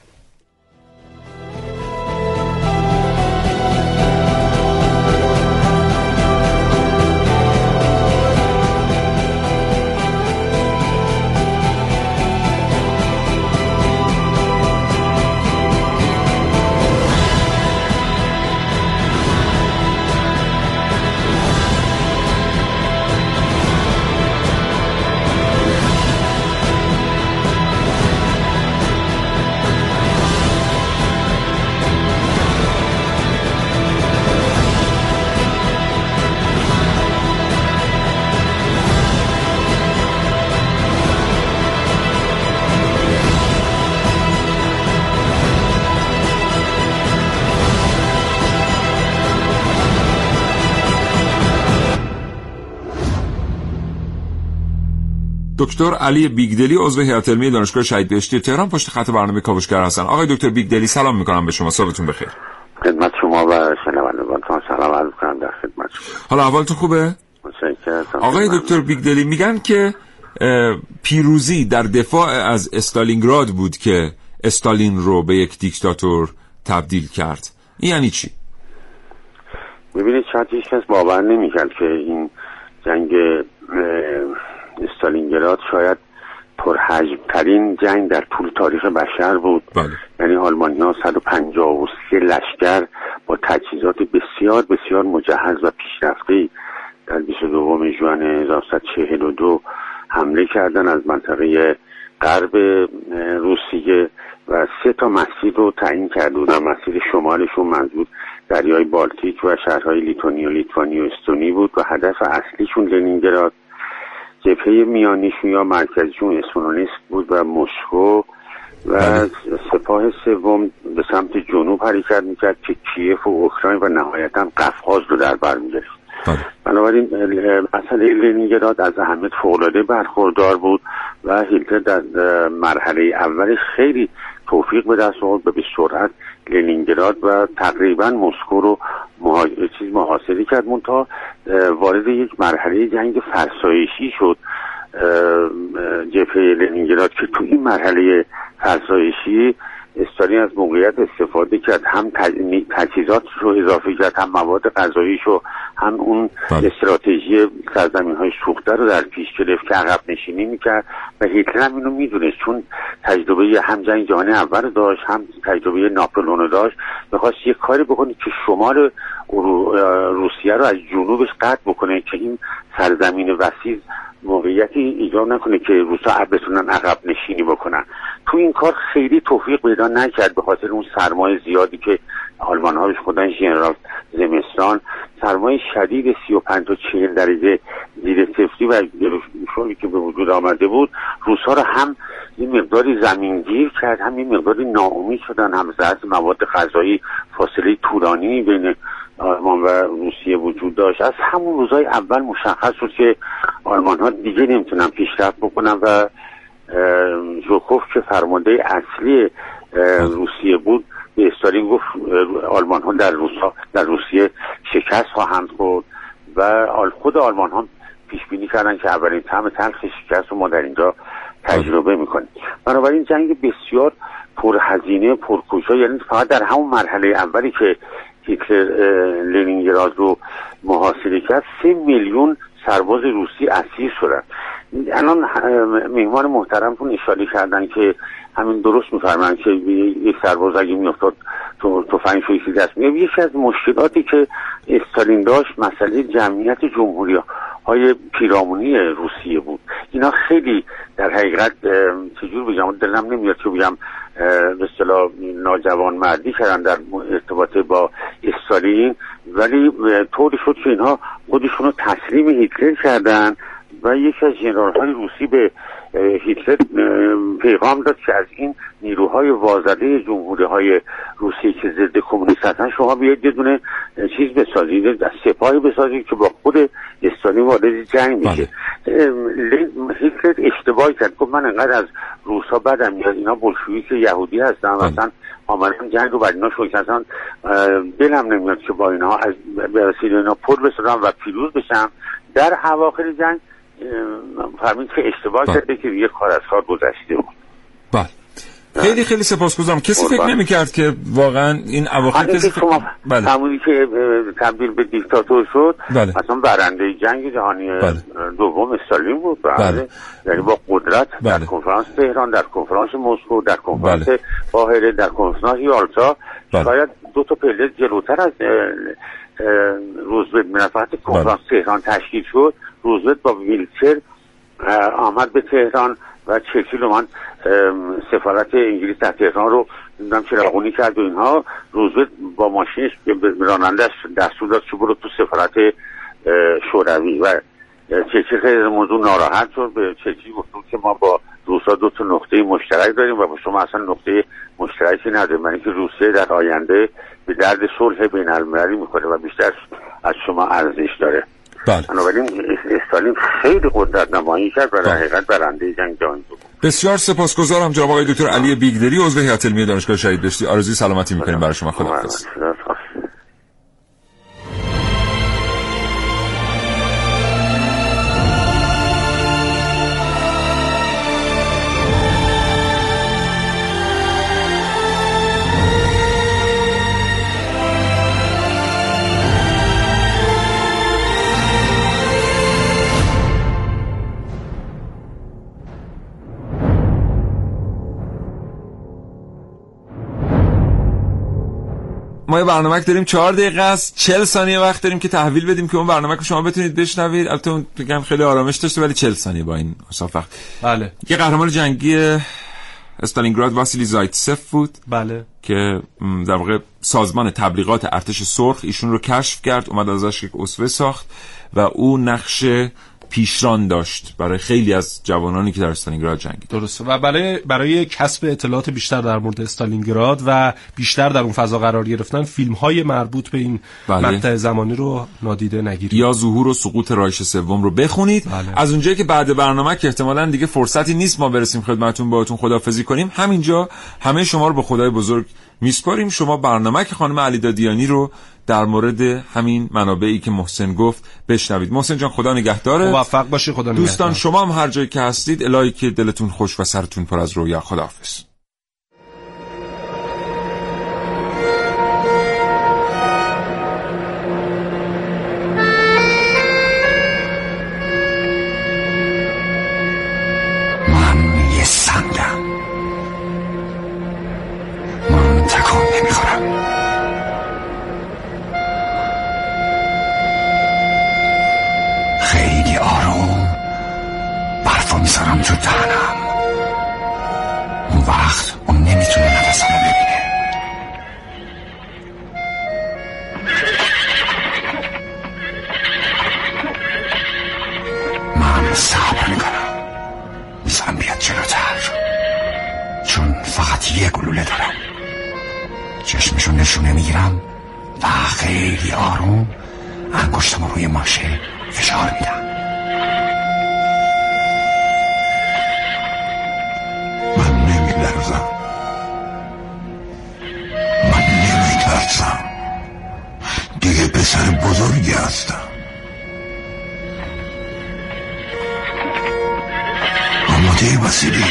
Speaker 1: دکتر علی بیگدلی عضو هیئت علمی دانشگاه شهید بهشتی تهران پشت خط برنامه کاوشگر هستن. آقای دکتر بیگدلی سلام می‌کنم به شما. صبحتون بخیر.
Speaker 12: خدمت شما و شنوندگانتون سلام عرض کنم در خدمت شما.
Speaker 1: حالا احوالتون خوبه؟ آقای دکتر بیگدلی میگن که پیروزی در دفاع از استالینگراد بود که استالین رو به یک دیکتاتور تبدیل کرد. این یعنی چی؟
Speaker 12: ببینید شاید هیچ کس باور نمی‌کرد که این جنگ استالینگراد شاید پرحجم ترین جنگ در طول تاریخ بشر بود
Speaker 1: بله.
Speaker 12: یعنی آلمانی ها 153 لشکر با تجهیزات بسیار بسیار مجهز و پیشرفته در 22 ژوئن 1942 حمله کردن از منطقه غرب روسیه و سه تا مسیر رو تعیین کرده بودن مسیر شمالشون منظور دریای بالتیک و شهرهای لیتونی و لیتوانی و استونی بود و هدف اصلیشون لنینگراد جبهه میانیشون یا مرکزیشون اسمونونیسک بود و مسکو و بله. سپاه سوم به سمت جنوب حرکت می‌کرد که کیف و اوکراین و نهایتا قفقاز رو در بر می‌گرفت بله. بنابراین مسئله لنینگراد از اهمیت فوقالعاده برخوردار بود و هیتلر در مرحله اولش خیلی توفیق به دست آورد و به سرعت لنینگراد و تقریبا مسکو رو مها... چیز محاصره کرد. منتها وارد یک مرحله جنگ فرسایشی شد. جبهه لنینگراد که تو این مرحله فرسایشی استالین از موقعیت استفاده کرد هم تجهیزات رو اضافه کرد هم مواد غذاییش رو هم اون بله. استراتژی سرزمین های سوخته رو در پیش گرفت که عقب نشینی می‌کرد و هیتلر هم اینو می‌دونست چون تجربه هم جنگ جهانی اول داشت هم تجربه ناپلون داشت می‌خواست یه کاری بکنه که شمال روسیه رو از جنوبش قطع بکنه که این سرزمین وسیع موقعیتی ایجاد نکنه که روسا بتونن عقب نشینی بکنن. تو این کار خیلی توفیق پیدا نکرد به خاطر اون سرمایه زیادی که آلمان ها خودن ژنرال زمستان. سرمایه شدید 35 تا 40 درجه زیر صفری و شوری که به وجود آمده بود. روسا رو هم این مقداری زمینگیر کرد هم این مقداری ناامید شدن هم زرد مواد غذایی فاصله طولانی بین آلمان و روسیه وجود داشت. از همون روزهای اول مشخص شد که آلمان ها دیگه نمی‌تونن پیشرفت بکنن و ژوکوف که فرمانده اصلی روسیه بود به استالین گفت آلمان ها در, روسا در روسیه شکست خواهند خورد و خود آلمان ها پیش بینی کردن که اولین طعم تلخ شکست رو ما در اینجا تجربه می‌کنیم. بنابراین جنگ بسیار پرهزینه پرکوشا یعنی فقط در همون مرحله اولی که هیتلر لنینگراد رو محاصره کرد. سه میلیون سرباز روسی اسیر شدن. الان مهمان محترمتون اشاره کردن که همین درست میفرمن که یک سرباز اگه میافتاد تو تفنگ شویسی دست میگه یکی از مشکلاتی که استالین داشت مسئله جمعیت جمهوری های پیرامونی روسیه بود. اینا خیلی در حقیقت چجور بگم دلم نمیاد که بگم به اصطلاح ناجوان مردی کردن در ارتباط با استالین. ولی طوری شد که اینها خودشون رو تسلیم هیتلر کردن و یکی از جنرال های روسی به هیتلر پیغام داد که از این نیروهای وازده جمهوری های روسیه که ضد کمونیست هستن شما بیاید یه دونه چیز بسازید از سپاهی بسازید که با خود استانی وارد جنگ میشه بله. هیتلر اشتباه کرد گفت من انقدر از روسا بدم میاد اینا که یهودی هستن بله. مثلا آمدن جنگ رو بر اینا شکستن دلم نمیاد که با اینها از به اینا پر بسازم و پیروز بشم در اواخر جنگ فهمید که اشتباه بله. کرده که یه کار از کار گذشته بود
Speaker 1: بله خیلی خیلی سپاسگزارم کسی فکر نمی کرد که واقعا این اواخر کسی
Speaker 12: شما بله. همونی که تبدیل به دیکتاتور شد بله. مثلا برنده جنگ جهانی بله. دوم استالین بود بله. یعنی با قدرت بله. در کنفرانس تهران در کنفرانس مسکو در کنفرانس بله. باهره در کنفرانس یالتا بله. شاید دو تا پله جلوتر از روزبه منفعت کنفرانس بله. تهران تشکیل شد روزولت با ویلچر آمد به تهران و چرچیل من سفارت انگلیس در تهران رو نمی‌دونم چراغونی کرد و اینها. روزولت با ماشینش رانندش دستور داد که برو تو سفارت شوروی و چرچیل خیلی موضوع ناراحت شد. به چرچیل گفتم که ما با روسا دو تا نقطه مشترک داریم و با شما اصلا نقطه مشترکی نداریم. من اینکه روسیه در آینده به درد صلح بین المللی می‌کنه و بیشتر از شما ارزش داره.
Speaker 1: بله.
Speaker 12: بنابراین استالین خیلی قدرت نمایی کرد و در حقیقت برنده جنگ جهانی
Speaker 1: بسیار سپاسگزارم جناب آقای دکتر علی بیگدری عضو هیئت علمی دانشگاه شهید بهشتی آرزوی سلامتی می‌کنیم برای شما. خداحافظ. ما یه برنامه داریم چهار دقیقه است. چل ثانیه وقت داریم که تحویل بدیم که اون برنامه که شما بتونید بشنوید. البته اون بگم خیلی آرامش داشته ولی چل ثانیه با این مسافت وقت.
Speaker 3: بله.
Speaker 1: یه قهرمان جنگی استالینگراد واسیلی زایتسف بود.
Speaker 3: بله.
Speaker 1: که در واقع سازمان تبلیغات ارتش سرخ ایشون رو کشف کرد اومد ازش یک اسوه ساخت و او نقش پیشران داشت برای خیلی از جوانانی که در استالینگراد جنگید
Speaker 3: درسته. و برای برای کسب اطلاعات بیشتر در مورد استالینگراد و بیشتر در اون فضا قرار گرفتن فیلم های مربوط به این
Speaker 1: بله.
Speaker 3: مقطع زمانی رو نادیده نگیرید.
Speaker 1: یا ظهور و سقوط رایش سوم رو بخونید.
Speaker 3: بله.
Speaker 1: از اونجایی که بعد برنامه که احتمالاً دیگه فرصتی نیست ما برسیم خدمتتون باهاتون خدافظی کنیم. همینجا همه شما رو به خدای بزرگ میسپاریم شما برنامه که خانم علی دادیانی رو در مورد همین منابعی که محسن گفت بشنوید. محسن جان خدا نگهداره.
Speaker 3: موفق باشی خدا نگهدار.
Speaker 1: دوستان شما هم هر جایی که هستید الهی که دلتون خوش و سرتون پر از رویا. خداحافظ.
Speaker 13: برفا می‌ذارم تو دهنم اون وقت اون نمی‌تونه نفسم رو ببینه. من صبر می‌کنم. می‌ذارم بیاد جلوتر. چون فقط یه گلوله دارم. چشمشو نشونه می‌گیرم و خیلی آروم انگشتم روی ماشه فشار میدم. پسر بزرگی هستم. آماده وسیلی.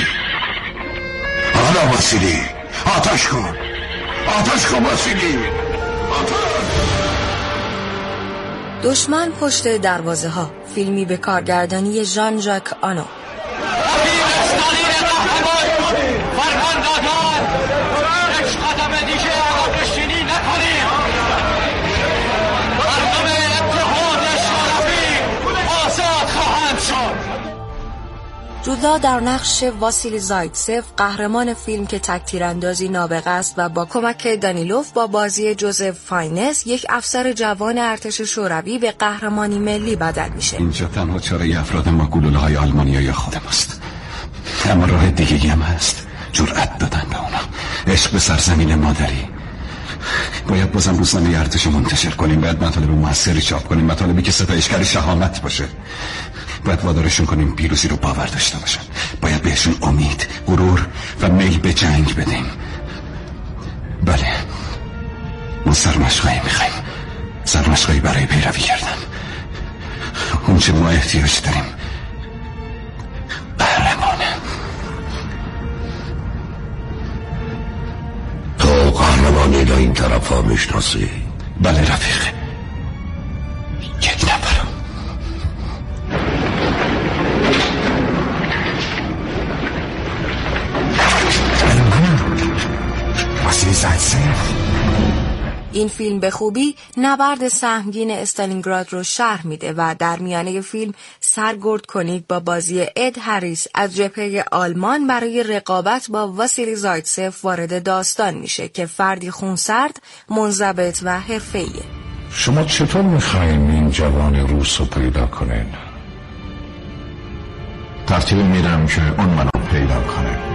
Speaker 13: حالا وسیلی. آتش کن. آتش کن واسیلی.
Speaker 4: دشمن پشت دروازه ها فیلمی به کارگردانی ژان ژاک آنو. جود لا در نقش واسیلی زایتسف قهرمان فیلم که تک تیراندازی نابغه است و با کمک دانیلوف با بازی جوزف فاینس یک افسر جوان ارتش شوروی به قهرمانی ملی بدل میشه.
Speaker 13: اینجا تنها چاره افراد ما گلوله های آلمانیا خودم است. اما راه دیگه هم هست. جرأت دادن به اونا. عشق به سرزمین مادری. باید بازم روزنامه ارتش منتشر کنیم. باید مطالب موثری چاپ کنیم. مطالبی که ستایشگر شهامت باشه. باید وادارشون کنیم پیروزی رو باور داشته باشن. باید بهشون امید غرور و میل به جنگ بدیم. بله. ما سرمشقایی می‌خوایم. سرمشقایی برای پیروی کردن. اون چه ما احتیاج داریم. قهرمانه
Speaker 14: تو قهرمانی دا این طرف ها می‌شناسی؟
Speaker 13: بله رفیق. یک نفرم
Speaker 4: این فیلم به خوبی نبرد سهمگین استالینگراد رو شرح میده و در میانه فیلم سرگرد کنید با بازی اد هریس. از جبهه آلمان برای رقابت با واسیلی زایتسف وارد داستان میشه که فردی خونسرد، منضبط و حرفه‌ایه.
Speaker 14: شما چطور می‌خواین این جوان روس رو پیدا کنین؟ ترتیب میدم که اون منو پیدا کنه.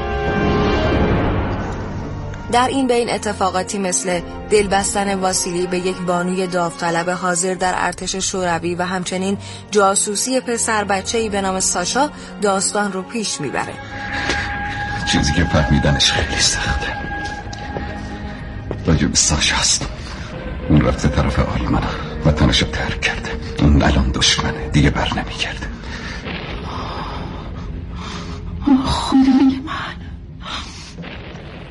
Speaker 4: در این بین اتفاقاتی مثل دلبستن واسیلی به یک بانوی داوطلب حاضر در ارتش شوروی و همچنین جاسوسی پسر بچه‌ای به نام ساشا داستان رو پیش می‌بره.
Speaker 13: چیزی که فهمیدنش خیلی سخته. راجب ساشا هست. اون رفته طرف آلمان وطنشو ترک کرده. اون الان دشمنه. دیگه بر نمیگرده.
Speaker 4: خدای من.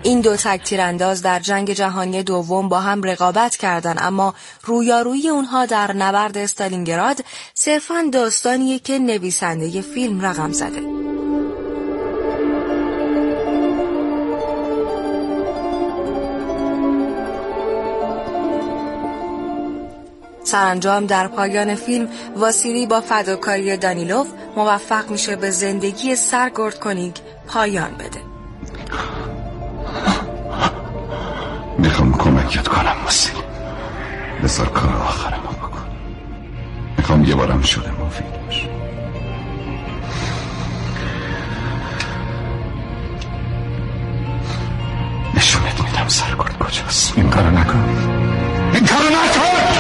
Speaker 4: این دو تکتیرانداز در جنگ جهانی دوم با هم رقابت کردند اما رویارویی اونها در نبرد استالینگراد صرفا داستانیه که نویسنده فیلم رقم زده. سرانجام در پایان فیلم واسیلی با فداکاری دانیلوف موفق میشه به زندگی سرگرد کنیگ پایان بده.
Speaker 13: می‌خوام کمکت کنم واسیلی بذار کار آخرم بکن. می‌خوام یه بارم شده مفید باشه نشونت میدم سرگرد کجاست؟ این کارو نکن. این کارو نکن!